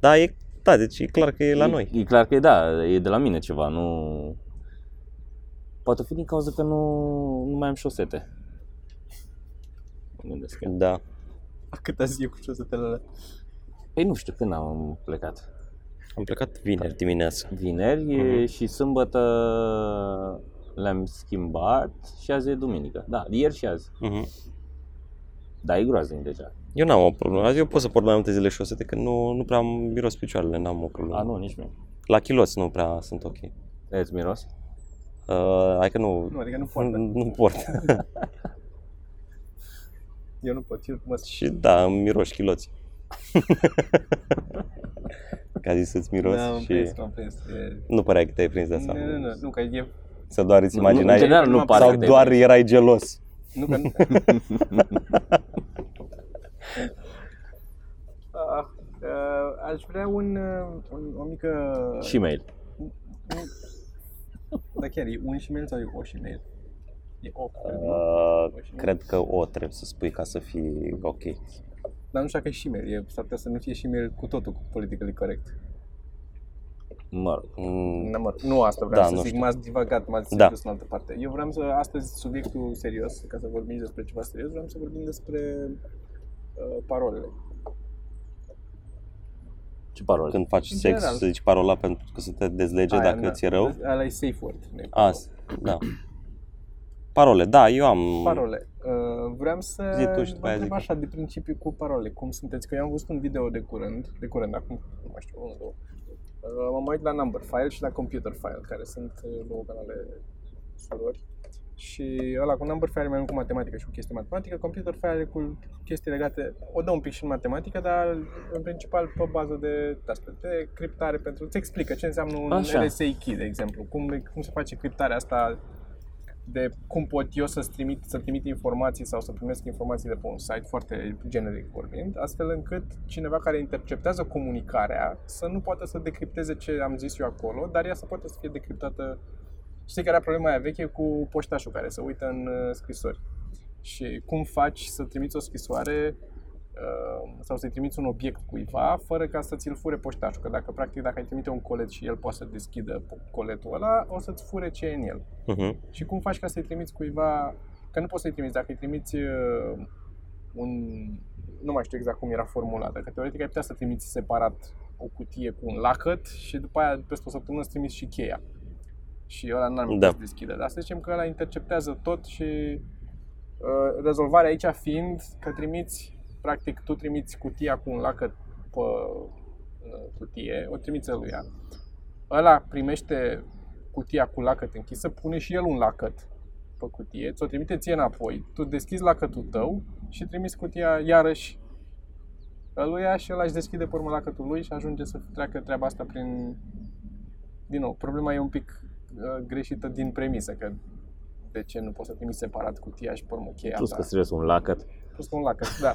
Da, e, da, deci e clar că e la e, noi. E clar că e da, e de la mine ceva, nu... Poate fi din cauza că nu, nu mai am șosete. mă gândesc eu. Da. A câta zi e cu ciosetele alea? Păi nu știu, când am plecat? Am plecat vineri dimineața. Vineri Mhm. și sâmbătă le-am schimbat și azi e duminică. Da, ieri și azi. Mhm. Da, e groaznic deja. Eu n-am o problemă. Azi eu pot să port mai multe zile șosete, că nu, nu prea am miros picioarele, n-am o problemă. A, nu, nici mie. La chiloți nu prea sunt ok. Îți miros? Uh, hai că nu, Nu, adică nu poartă. nu, nu port. Eu nu pot, eu mă și da, îmi miroși chiloți. Ca zis să-ți miros Da, am și prins, am prins. E... nu părea că te-ai prins de asta. Nu, nu, nu, nu, că e... Să doar îți Nu, nu, imaginai în general nu Sau pare sau că te-ai doar prins. erai gelos. Nu, că nu... Ah, uh, aș vrea un, uh, un, o mică... Și mail. Da, chiar e un și sau e o și mail? E o. Uh, cred că o trebuie să spui ca să fii ok. Dar nu știu dacă e și mail. E, s-ar putea să nu fie și mail cu totul cu politically corect. Mă rog. Mm, Nu, mă, nu asta vreau Da, să nu zic, știu. m-ați divagat, m-ați Da. da. în altă parte. Eu vreau să, astăzi, subiectul serios, ca să vorbim despre ceva serios, vreau să vorbim despre uh, parolele. Ce parole? Când faci În sex, general. să zici parola pentru că să te dezlege Aia, dacă da, ți-e rău. Ăla e safe word. nu e As, da. Parole, da, eu am... Parole. Uh, vreau să Zi tu și după vă aia întreb zic. așa de principiu cu parole. Cum sunteți? Că eu am văzut un video de curând, de curând, acum, nu mai știu, unul, două. Uh, m-am uit la Number File și la Computer File, care sunt uh, două canale surori. Și ăla cu Number File e mai mult cu matematică și cu chestii matematică, Computer File e cu chestii legate, o dă un pic și în matematică, dar în principal pe bază de, de, de criptare pentru, îți explică ce înseamnă un Așa. RSA key, de exemplu, cum, cum se face criptarea asta de cum pot eu să trimit, să trimit informații sau să primesc informații de pe un site, foarte generic vorbind, astfel încât cineva care interceptează comunicarea să nu poată să decripteze ce am zis eu acolo, dar ea să poată să fie decriptată. Știi care era problema aia veche cu poștașul care se uită în uh, scrisori. Și cum faci să trimiți o scrisoare uh, sau să-i trimiți un obiect cuiva fără ca să ți-l fure poștașul. Că dacă, practic, dacă ai trimite un colet și el poate să deschidă coletul ăla, o să-ți fure ce e în el. Mhm. Și cum faci ca să-i trimiți cuiva, că nu poți să-i trimiți, dacă îi trimiți uh, un, nu mai știu exact cum era formulată, că teoretic ai putea să trimiți separat o cutie cu un lacăt și după aia peste o săptămână să trimiți și cheia. Și ăla n-ar Da. da. să deschidă. Dar să zicem că ăla interceptează tot și uh, rezolvarea aici fiind că trimiți, practic tu trimiți cutia cu un lacăt pe uh, cutie, o trimiți lui Ăla primește cutia cu lacăt închisă, pune și el un lacăt pe cutie, ți-o trimite ție înapoi, tu deschizi lacătul tău și trimiți cutia iarăși ăluia și ăla își deschide pe urmă lacătul lui și ajunge să treacă treaba asta prin... Din nou, problema e un pic uh, greșită din premisă, că de ce nu poți să trimiți separat cutia și pe urmă cheia Plus ta. că serios un lacăt. Plus că un lacăt, da.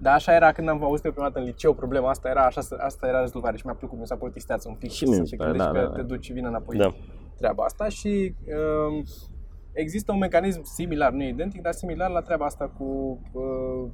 Dar așa era când am auzit eu prima dată în liceu, problema asta era, așa, asta era rezolvarea și mi-a plăcut, mi s-a părut isteață un pic Și mie să mi te se pare, gândești da, că da, te da. duci și vine înapoi Da. treaba asta și um, există un mecanism similar, nu e identic, dar similar la treaba asta cu uh,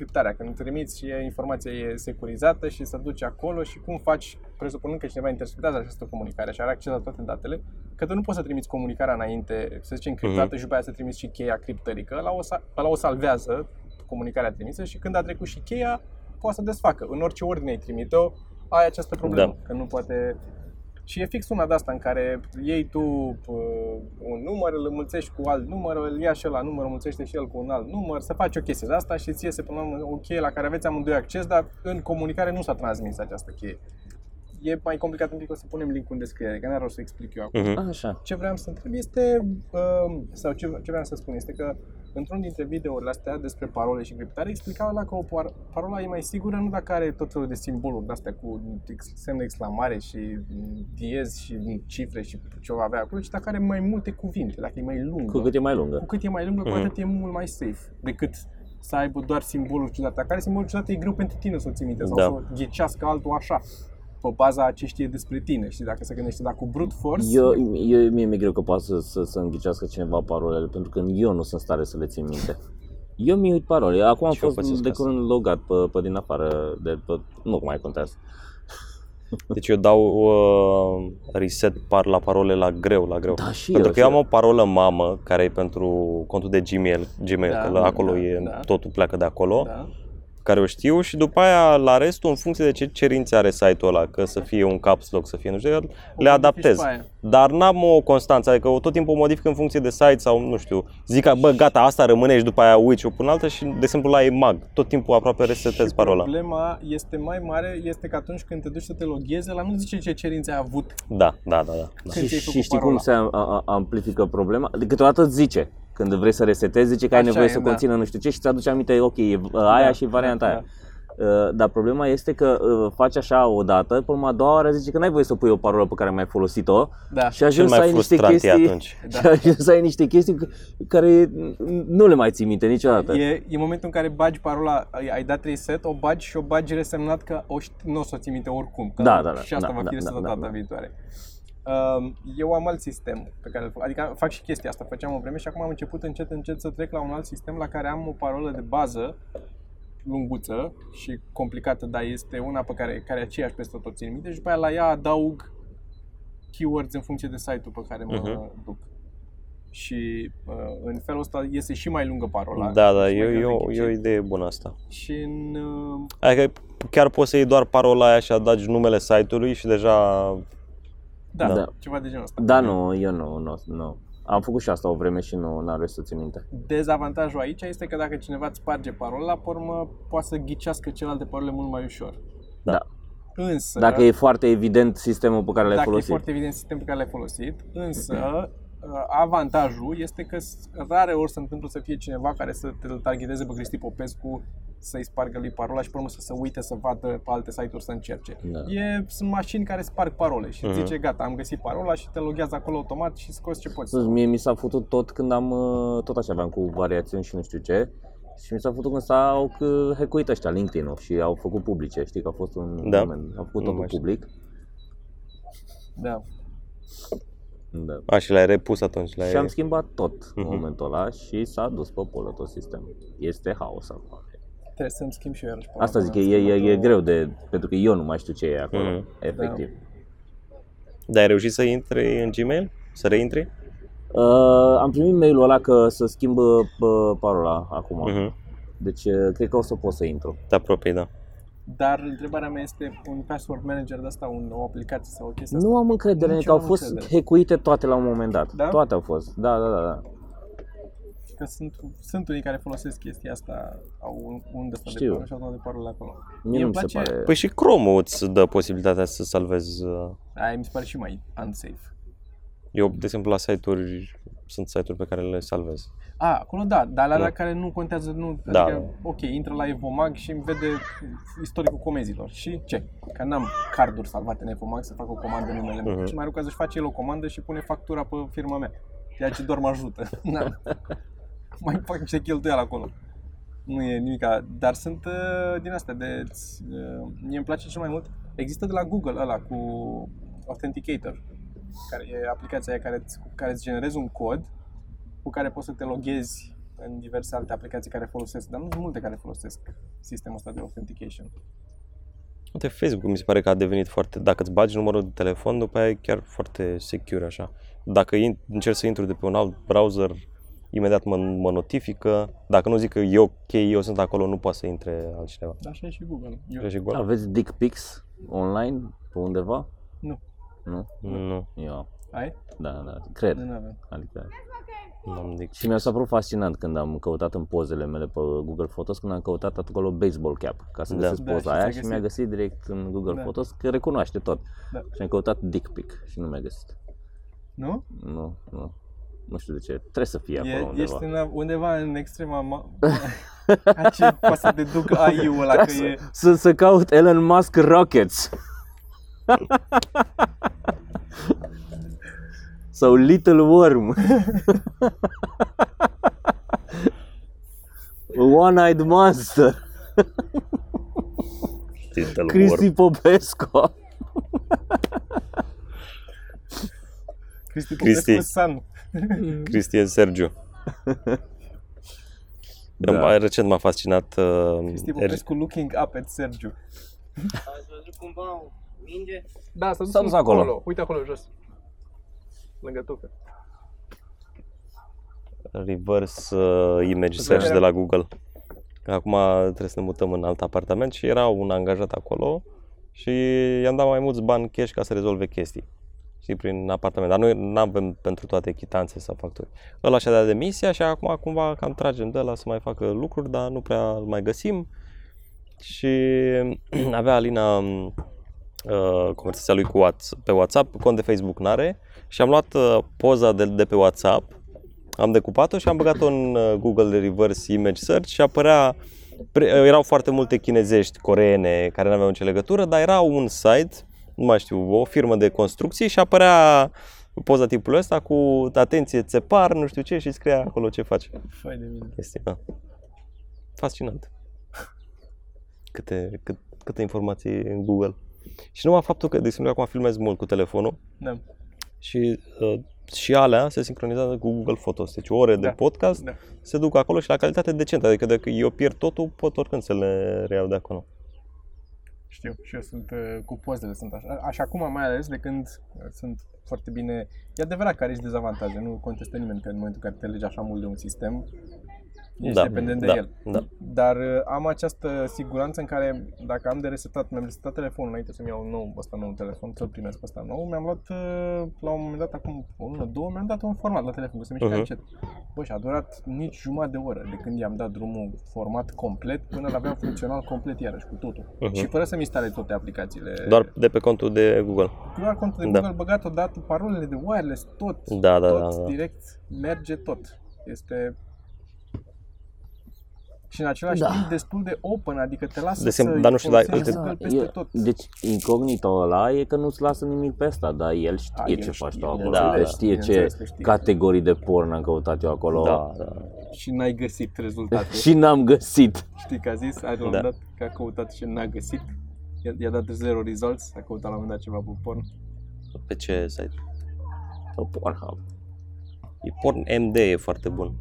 criptarea, când trimiți și e- informația e securizată și se duce acolo și cum faci, presupunând că cineva interceptează această comunicare și are acces la toate datele, că tu nu poți să trimiți comunicarea înainte, să zicem, criptată Mhm. și după aia să trimiți și cheia criptărică, ăla o, sa- ăla o salvează comunicarea trimisă și când a trecut și cheia, poate să desfacă. În orice ordine ai trimite-o, ai această problemă, Da. că nu poate și e fix una de asta în care iei tu uh, un număr, îl înmulțești cu alt număr, îl ia și la număr, înmulțește și el cu un alt număr, să faci o chestie de asta și ție iese până la urmă o cheie la care aveți amândoi acces, dar în comunicare nu s-a transmis această cheie. E mai complicat un pic, o să punem link în descriere, că n-are rost să explic eu acum. Mhm. Așa. Ce vreau să întreb este, uh, sau ce, ce vreau să spun este că într-un dintre videourile astea despre parole și criptare explicau la că o par- parola e mai sigură nu dacă are tot felul de simboluri de astea cu ex- semn de exclamare și mm, diez și cifre și ce o avea acolo, ci dacă are mai multe cuvinte, dacă e mai lungă. Cu cât e mai lungă. Cu cât e mai lungă, cu Mhm. atât e mult mai safe decât să aibă doar simboluri ciudate. Dacă are simboluri ciudate, e greu pentru tine să o ții minte sau Da. să o ghicească altul așa pe baza a ce știe despre tine, știi, dacă se gândește, dar cu brute force, Eu, eu, mie mi-e greu că poate să, să, să înghicească cineva parolele, pentru că eu nu sunt în stare să le țin minte. Eu mi uit parole. Acum am Și eu fost pățesc de asta. curând logat pe, pe din afară, de, pe, nu mai contează. Deci eu dau uh, reset par la parole la greu, la greu. Da, și Pentru eu, că eu și am o parolă mamă care e pentru contul de Gmail, Gmail Da, că la acolo da, e, da. totul pleacă de acolo, Da. Care o știu și după aia la restul în funcție de ce cerințe are site-ul ăla, că să fie un caps lock, să fie nu știu, le modifici adaptez. pe aia. Dar n-am o constanță, adică o tot timpul o modific în funcție de site sau nu știu, zic că bă gata, asta rămâne și după aia uiți o pun altă și de exemplu la EMAG, tot timpul aproape resetez Și parola. problema este mai mare, este că atunci când te duci să te loghezi, la nu zice ce cerințe ai avut. Da, da, da, da. da. Când Și, ți-ai făcut și știi parola. cum se a- a- amplifică problema? De câteodată îți zice, când vrei să resetezi, zice că ai Așa nevoie e, să da. conțină nu știu ce și ți-aduce aminte, ok, e aia Da, și varianta da, aia. Uh, Dar problema este că uh, faci așa o dată, până a doua oară zice că n-ai voie să pui o parolă pe care mai ai folosit-o Da. și ajungi mai să ai niște frustrant e chestii, atunci. și ajungi să ai niște chestii care nu le mai ții minte niciodată. E, e momentul în care bagi parola, ai, ai dat reset, o bagi și o bagi resemnat că o ști, nu o să o ții minte oricum. Că Da, da, da, Și asta da, va da, fi da, resetat da, data da. viitoare. Um, Eu am alt sistem pe care îl fac, adică fac și chestia asta, făceam o vreme și acum am început încet încet să trec la un alt sistem la care am o parolă de bază lunguță și complicată, dar este una pe care, care e aceeași peste tot țin minte și după aia la ea adaug keywords în funcție de site-ul pe care mă Mhm. duc. Și uh, în felul ăsta iese și mai lungă parola. Da, da, și mai e, e, greu de o, e o ghicit. idee bună asta. Și în... uh, Adică chiar poți să iei doar parola aia și adagi numele site-ului și deja... Da, Da. da, ceva de genul ăsta. Da, nu, eu nu, nu, nu. Am făcut și asta o vreme și nu am reușit să țin minte. Dezavantajul aici este că dacă cineva îți sparge parola, pe urmă poate să ghicească celelalte parole mult mai ușor. Da. Însă, Dacă e foarte evident sistemul pe care l-ai dacă e folosit. foarte evident sistemul pe care l-ai folosit, însă uh, avantajul este că s- rare ori se întâmplă să fie cineva care să te targeteze pe Cristi Popescu să-i spargă lui parola și pe urmă să se uite să vadă pe alte site-uri să încerce. Da. E, sunt mașini care sparg parole și Mhm. zice gata, am găsit parola și te loghează acolo automat și scoți ce poți. Sus, Mie mi s-a făcut tot când am, uh, tot așa aveam cu variațiuni și nu știu ce. Și mi s-a făcut când s-au uh, hackuit ăștia LinkedIn-ul și au făcut publice, știi că a fost un Da. moment, au făcut Nu totul mai știu. public. Da. Da. A, și l-ai repus atunci. L-ai... Și am schimbat tot în Mhm. momentul ăla și s-a dus pe polă tot sistemul. Este haos acum. Trebuie să-mi schimb și eu iarăși Asta parola. zic, e, e, e greu de, pentru că eu nu mai știu ce e acolo, Mhm. efectiv. Dar ai reușit să intri în Gmail? Să reintri? Uh, am primit mail-ul ăla că să schimbă uh, parola acum. Mhm. Deci uh, cred că o să pot să intru. Te apropii, da. Dar întrebarea mea este un password manager de asta, un, o aplicație sau o chestie Nu am încredere, Nici că eu au nu fost încredere. hackuite toate la un moment dat. Da? Toate au fost. Da, da, da. da. Că sunt, sunt unii care folosesc chestia asta, au un, un de ăsta de Știu. parole și au dat de parole acolo. Mie nu îmi mi se place- pare... Păi și Chrome îți dă posibilitatea să salvezi. uh, Aia mi se pare și mai unsafe. Eu, de exemplu, la site-uri, sunt site-uri pe care le salvez. A, acolo da, dar la Da. da. care nu contează, nu, Da. adică, ok, intră la Evomag și îmi vede istoricul comenzilor. Și ce? Că n-am carduri salvate în Evomag să fac o comandă în numele meu. Mhm. Și mai rău că să-și face el o comandă și pune factura pe firma mea. Ceea ce doar mă ajută. N-am. mai fac niște cheltuieli acolo. Nu e nimic, dar sunt uh, din astea de... Uh, mie îmi place cel mai mult. Există de la Google ăla cu Authenticator, care e aplicația aia care îți, cu care îți generezi un cod cu care poți să te loghezi în diverse alte aplicații care folosesc, dar nu sunt multe care folosesc sistemul ăsta de authentication. Uite, Facebook mi se pare că a devenit foarte... Dacă îți bagi numărul de telefon, după aia e chiar foarte secure așa. Dacă in- încerc să intru de pe un alt browser, imediat mă, mă notifică. Dacă nu zic că e ok, eu sunt acolo, nu poate să intre altcineva. Dar așa e și Google. Eu, Și gol? Aveți dick pics online pe undeva? Nu. Nu? Nu, Eu. Ai? Da, da, cred. Nu avem. Adică. nu am dic. Și mi-a s-a părut fascinant când am căutat în pozele mele pe Google Photos, când am căutat acolo baseball cap, ca să Da. găsesc Da, poza și aia ți-a și găsit. mi-a găsit direct în Google Da. Photos că recunoaște tot. Da. Și am căutat dick pic și nu mi-a găsit. Nu? Nu, nu. Nu știu de ce. Trebuie să fie acolo E, undeva. ești în, undeva în extrema... Ma- Aici poate să te duc AI-ul ăla, că e... Să, să caut Elon Musk Rockets. Sau Little Worm. One-Eyed Monster. Little Cristi Popescu. Cristi Cristi. Popescu San. Cristian Sergiu. Da. Da. Recent m-a fascinat uh, Cristi er, Popescu looking up at Sergiu. Ați văzut cumva Minge. Da, s-a dus S-a dus acolo. acolo. Uite acolo jos. Lângă tucă. reverse uh, image search de la Google. Acum trebuie să ne mutăm în alt apartament și era un angajat acolo și i-am dat mai mulți bani cash ca să rezolve chestii. Și prin apartament. Dar noi nu avem pentru toate chitanțe sau facturi. Ăla și-a dat demisia și acum cumva cam tragem de la să mai facă lucruri, dar nu prea îl mai găsim. Și avea Alina uh, conversația lui cu WhatsApp, pe WhatsApp, cont de Facebook n-are și am luat uh, poza de, de pe WhatsApp am decupat-o și am băgat-o în uh, Google de Reverse Image Search și apărea, pre, uh, erau foarte multe chinezești, coreene, care nu aveau nicio legătură, dar era un site, nu mai știu, o firmă de construcții și apărea poza tipului ăsta cu atenție, țepar, nu știu ce și scria acolo ce face. Fai de mine. Chestia. Da. Fascinant. Câte, cât, câte informații în Google. Și numai faptul că, de exemplu, acum filmez mult cu telefonul Da. și uh, și alea se sincronizează cu Google Photos. Deci ore de Da, podcast da. se duc acolo și la calitate decentă. Adică dacă eu pierd totul, pot oricând să le reiau de acolo. Știu, și eu sunt uh, cu pozele, sunt așa. Așa acum mai ales de când uh, sunt foarte bine... E adevărat că are și dezavantaje, nu contestă nimeni că în momentul în care te legi așa mult de un sistem, ești Da, dependent de da, el. da. Dar uh, am această siguranță în care dacă am de resetat, mi-am resetat telefonul înainte să-mi iau un nou, ăsta nou telefon, să-l primesc ăsta nou, mi-am luat uh, la un moment dat, acum o lună, două, mi-am dat un format la telefon, că se mișcă Mhm. încet. Bă, și a durat nici jumătate de oră de când i-am dat drumul format complet până l-aveam funcțional complet iarăși cu totul. Mhm. Și fără să-mi instalez toate aplicațiile. Doar de pe contul de Google. Doar contul de Da. Google băgat odată, parolele de wireless, tot, Da, da, tot da, da. direct, merge tot. Este și în același Da. timp destul de open, adică te lasă De exemplu, să dar nu știu, dar folosești uite- Google peste e, tot. deci incognito ăla e că nu-ți lasă nimic pe asta, dar el știe A, el ce știe, faci tu acolo, da, că da. știe ce Bineînțeles că știe. categorii de porn am căutat eu acolo Da, da. Și n-ai găsit rezultatul. și n-am găsit. Știi că a zis, a, la un Da. moment dat, că a căutat și n-a găsit. I-a, i-a dat zero results, a căutat la un moment dat ceva pe porn. Pe ce site? Sau Pornhub. E Porn MD e foarte bun.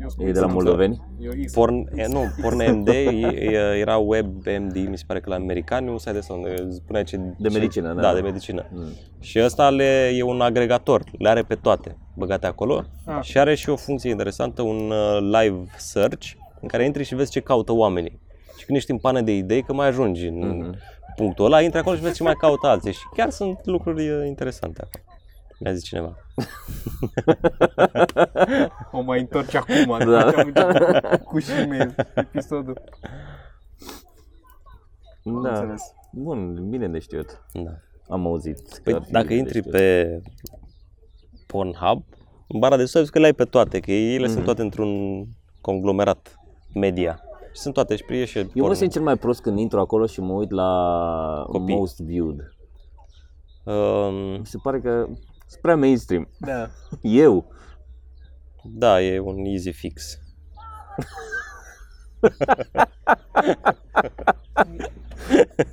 Eu E de la moldoveni? Eu X. Porn, e, nu, Porn MD e, e- era Web MD, mi se pare că la americani, un site de ăsta unde spunea ce... De ce- medicină, da. Da, de medicină. Mm. Și ăsta le, e un agregator, le are pe toate băgate acolo Ah. și are și o funcție interesantă, un uh, live search în care intri și vezi ce caută oamenii. Și când ești în pană de idei, că mai ajungi în Mhm. punctul ăla, intri acolo și vezi ce mai caută alții. Și chiar sunt lucruri uh, interesante acolo. Mi-a zis cineva. O mai întorci acum, Da. da. am început cu Gmail episodul. Am Da. înțeles. Bun, bine de știut. Da. Am auzit. că Păi ar fi dacă bine de intri știut. pe Pornhub, în bara de sus că le ai pe toate, că ele Mhm. sunt toate într-un conglomerat media. Și sunt toate și prie și Eu mă porno. simt cel mai prost când intru acolo și mă uit la Copii. most viewed. Um, Mi se pare că sunt prea mainstream. Da. Eu. da, e un easy fix.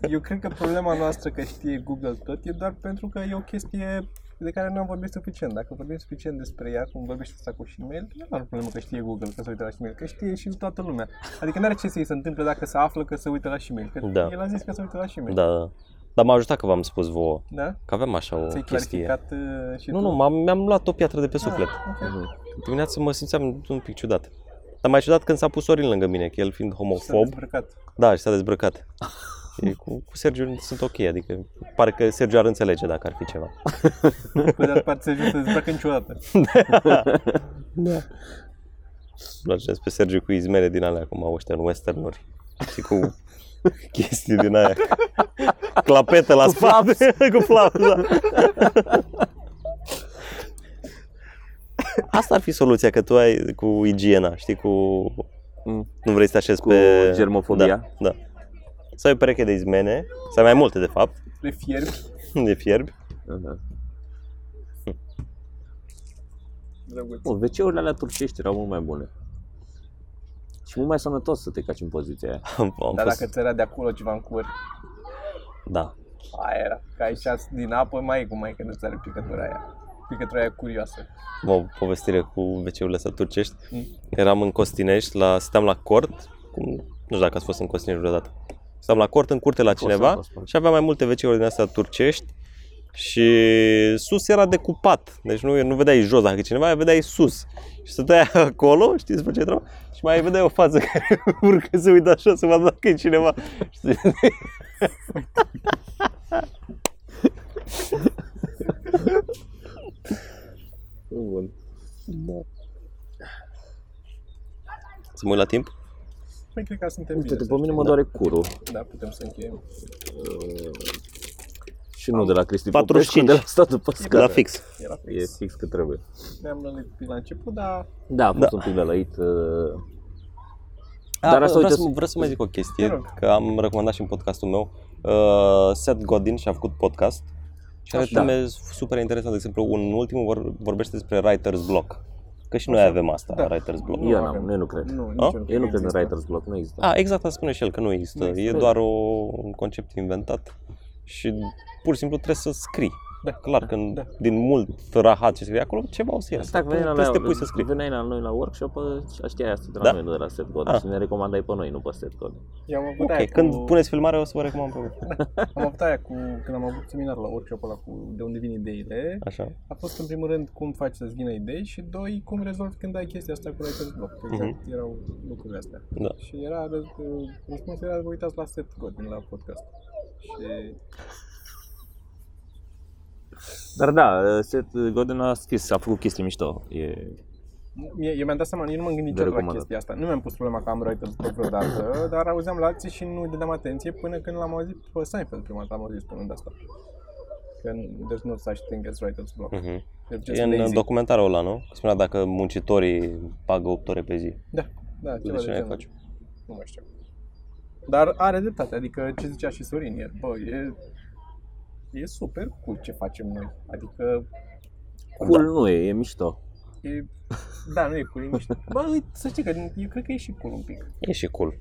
Eu cred că problema noastră că știe Google tot e doar pentru că e o chestie de care nu am vorbit suficient. Dacă vorbim suficient despre ea, cum vorbește asta cu Gmail, nu are problemă că știe Google că se uită la Gmail, că știe și toată lumea. Adică nu are ce să-i se întâmple dacă se află că se uită la Gmail, că Da. el a zis că se uită la Gmail. Da, da. Dar m-a ajutat că v-am spus vouă, Da? că avem așa o Ți-ai chestie. clarificat uh, și Nu, tu? nu, m-am, mi-am luat o piatră de pe suflet. Ah, ok. Dimineața mă simțeam un pic ciudat. Dar mai ciudat când s-a pus Sorin lângă mine, că el fiind S-a homofob, dezbrăcat. da, și s-a dezbrăcat. Și cu, cu Sergiu sunt ok, adică pare că Sergiu ar înțelege dacă ar fi ceva. Pe de altă parte, se se dezbracă niciodată. Da. Place pe Sergiu cu izmele din alea, cum au ăștia în westernuri. Și cu chestii din aia. Clapete la spate. cu flaps, da. Asta ar fi soluția, că tu ai cu igiena, știi, cu... Mm. Nu vrei să te așezi Cu pe... germofobia? Da, da. Să ai o pereche de izmene, să ai mai multe, de fapt, Le fierbi. de fierbi. Aha. Drăguț. Bă, WC-urile alea turcești erau mult mai bune. Și mult mai sănătos să te caci în poziția aia. Am, am Dar fost... dacă ți era de acolo ceva în cur, Da. aia era. Că aici din apă mai e cum mai că nu-ți are picătura aia. Picătura aia curioasă. o povestire cu WC-urile astea turcești. Mm. Eram în Costinești, la, stăteam la cort, cum, nu știu dacă ați fost în Costinești vreodată. Stăm la cort, în curte la cineva fost, fost. și aveam mai multe wc din astea turcești și sus era decupat, deci nu, nu vedeai jos dacă e cineva, vedeai sus. Și stăteai acolo, știți despre ce treaba? Și mai vedeai o față care urcă să uită așa să vadă dacă e cineva. Știi? Bun. Să mă uit la timp? Păi cred că suntem Uite, bine. pe să mine știi. mă doare curul. Da, putem să încheiem. Și nu de la Cristi 45. Popescu, de la statul pe scară. La fix. Era E fix. fix cât trebuie. Ne-am lănit pic la început, dar Da, a fost Da. un pic de lăit. uh, A, Dar asta, vreau, uite, să, vreau să mai zic o chestie, Te rog. că am recomandat și în podcastul meu. Uh, Seth Godin și-a făcut podcast și are Așa. teme super interesante. De exemplu, un ultimul vor, vorbește despre writer's block. Că și noi Așa. avem asta, Da. writer's block. Nu eu, n-am, avem. eu nu cred. nu, nici A? eu nu Eu nu cred în există. writer's block, nu există. A, exact asta spune și el, că nu există. Nu e există. doar o, un concept inventat și pur și simplu trebuie să scrii. Da, Clar, când da. din mult rahat ce scrie acolo, ceva o să iasă. Dacă veneai trebuie la, să te pui să scrii. veneai la noi la workshop, ă, știai asta de la Da? noi, nu de la Seth Godin. Ah. Și ne recomandai pe noi, nu pe Seth Godin. Eu am avut Ok, aia când cu, puneți filmare o să vă recomand pe voi. am avut aia cu, când am avut seminar la workshop ăla cu de unde vin ideile, Așa. a fost în primul rând cum faci să-ți vină idei și doi, cum rezolvi când ai chestia asta cu writer's block. Exact, erau lucrurile astea. Da. Și era, răz- răspunsul era, vă uitați la Seth Godin la podcast. Și Dar da, Seth Godin a scris, a făcut chestii mișto. E... Mie, eu mi-am dat seama, eu nu m-am gândit De niciodată la recomandat. chestia asta. Nu mi-am pus problema că am writer's block vreodată, dar auzeam la alții și nu dădeam atenție până când l-am auzit pe Seinfeld prima dată am auzit spunând asta. Că there's no such thing as writer's block. Mhm. You're just E în lazy. documentarul ăla, nu? Că spunea dacă muncitorii pagă 8 ore pe zi. Da, da, De ceva ce de n-ai genul. face? Nu mai știu. Dar are dreptate, adică ce zicea și Sorin ieri, bă, e, e super cool ce facem noi. Adică, Cool nu e, e mișto. e, da, nu e cool, e mișto. Bă, uite, să știi că eu cred că e și cool un pic. E și cool.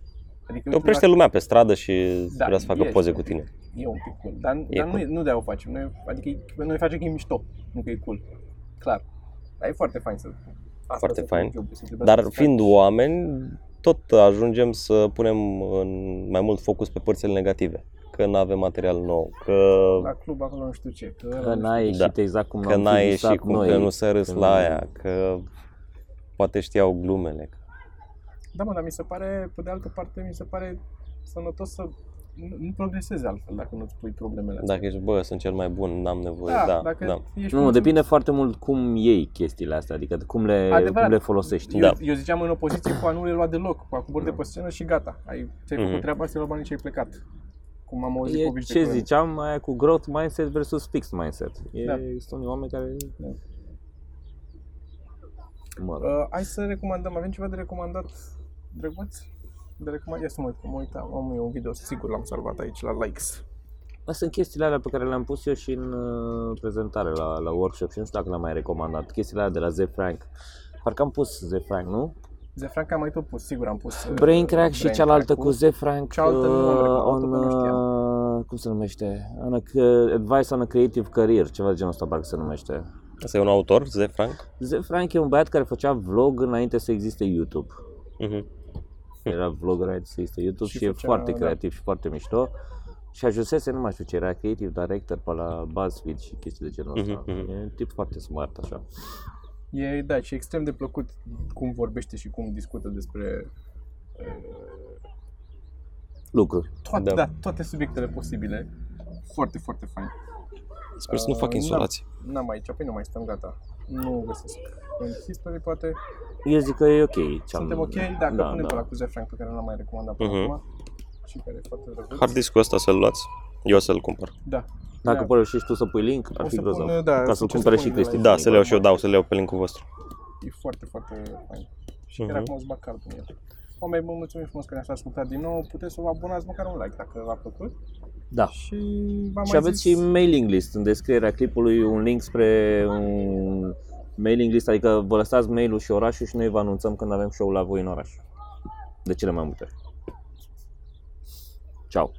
Adică, Te oprește lumea pe stradă și Da, vrea să facă e poze și- cu tine. E un pic cool, dar, E dar cool. nu, nu de-aia o facem. Noi, adică e- noi facem că e mișto, nu că e cool. Clar. Dar e foarte fain să... Asta Foarte să fain. fie job-ul, să trebuia Dar să fiind faci. oameni, tot ajungem să punem în mai mult focus pe părțile negative. Că nu avem material nou, că, La club acolo nu știu ce. Că, ăla Că nu n-a știu- ieșit Da. exact cum că am n-a fi ieșit visat cum, noi. că nu s-a râs Că la nu- aia, că poate știau glumele. Da, mă, dar mi se pare, pe de altă parte, mi se pare sănătos să nu, nu progresezi altfel dacă nu-ți pui problemele astea. Dacă ești, bă, sunt cel mai bun, n-am nevoie, da, da, dacă da. ești Nu, mulțumit- depinde foarte mult cum iei chestiile astea, adică cum le, Adevărat. cum le folosești. Eu, Da. eu ziceam în opoziție cu a nu le lua deloc, cu a cobori de pe scenă și gata. Ai, ți-ai făcut Mhm. treaba, ți-ai luat banii și ai plecat. Cum am auzit E povești de ce curând. ziceam, aia cu growth mindset versus fixed mindset. E, Da. Sunt unii oameni care... Da. Mă rog. Uh, hai să recomandăm, avem ceva de recomandat, drăguț? De recomandat, ia să mă uit, că mă uitam, am eu un video, sigur l-am salvat aici la likes. Astea sunt chestiile alea pe care le-am pus eu și în uh, prezentare la, la workshop și nu știu dacă le-am mai recomandat. Chestiile alea de la Z Frank. Parcă am pus Z Frank, nu? Zefranc am mai tot pus, sigur am pus. uh, Brain Crack și Brain cealaltă Crack-ul. cu Z Frank Cealaltă nu am recomandat-o, on, că nu știam. uh, cum se numește? On a, c- advice on a creative career, ceva de genul ăsta parcă se numește. Asta e un autor, Z. Frank? Z Frank e un băiat care făcea vlog înainte să existe YouTube. Mhm. Era vlogger înainte să existe YouTube Și și, e făcea, foarte da. creativ și foarte mișto. Și ajunsese, nu mai știu ce, era creative director pe la BuzzFeed și chestii de genul ăsta. Mhm, mhm. E un tip foarte smart așa. E, da, și extrem de plăcut cum vorbește și cum discută despre uh, Lucruri. toate, da. Da. da, toate subiectele posibile. Foarte, foarte fain. Sper să nu fac Uh, insolație. N-am, n-am aici, păi nu mai stăm gata. Nu găsesc. În history poate Eu zic că e ok. ce-am- suntem ok, dacă da, punem da. pe la cu Frank pe care l-am mai recomandat până Mhm. acum. Și care e foarte drăguț. Hard discul ăsta să-l luați. Eu să-l cumpăr. Da. Dacă da. poți reușești tu să pui link, ar O fi să grozav. pun, da, Ca să să-l încerc cumpere să și pun de la Cristi. Da, să le iau și eu, da, o să le iau pe linkul vostru. E foarte, foarte fain. Și Mhm. chiar acum o să bag cardul în el. Oameni, vă mulțumim frumos că ne-ați ascultat din nou. Puteți să vă abonați măcar un like dacă v-a plăcut. Da. Și v-am Și mai aveți zis... și mailing list în descrierea clipului, un link spre un mailing list, adică vă lăsați mail-ul și orașul și noi vă anunțăm când avem show la voi în oraș. De cele mai multe ori. Ciao.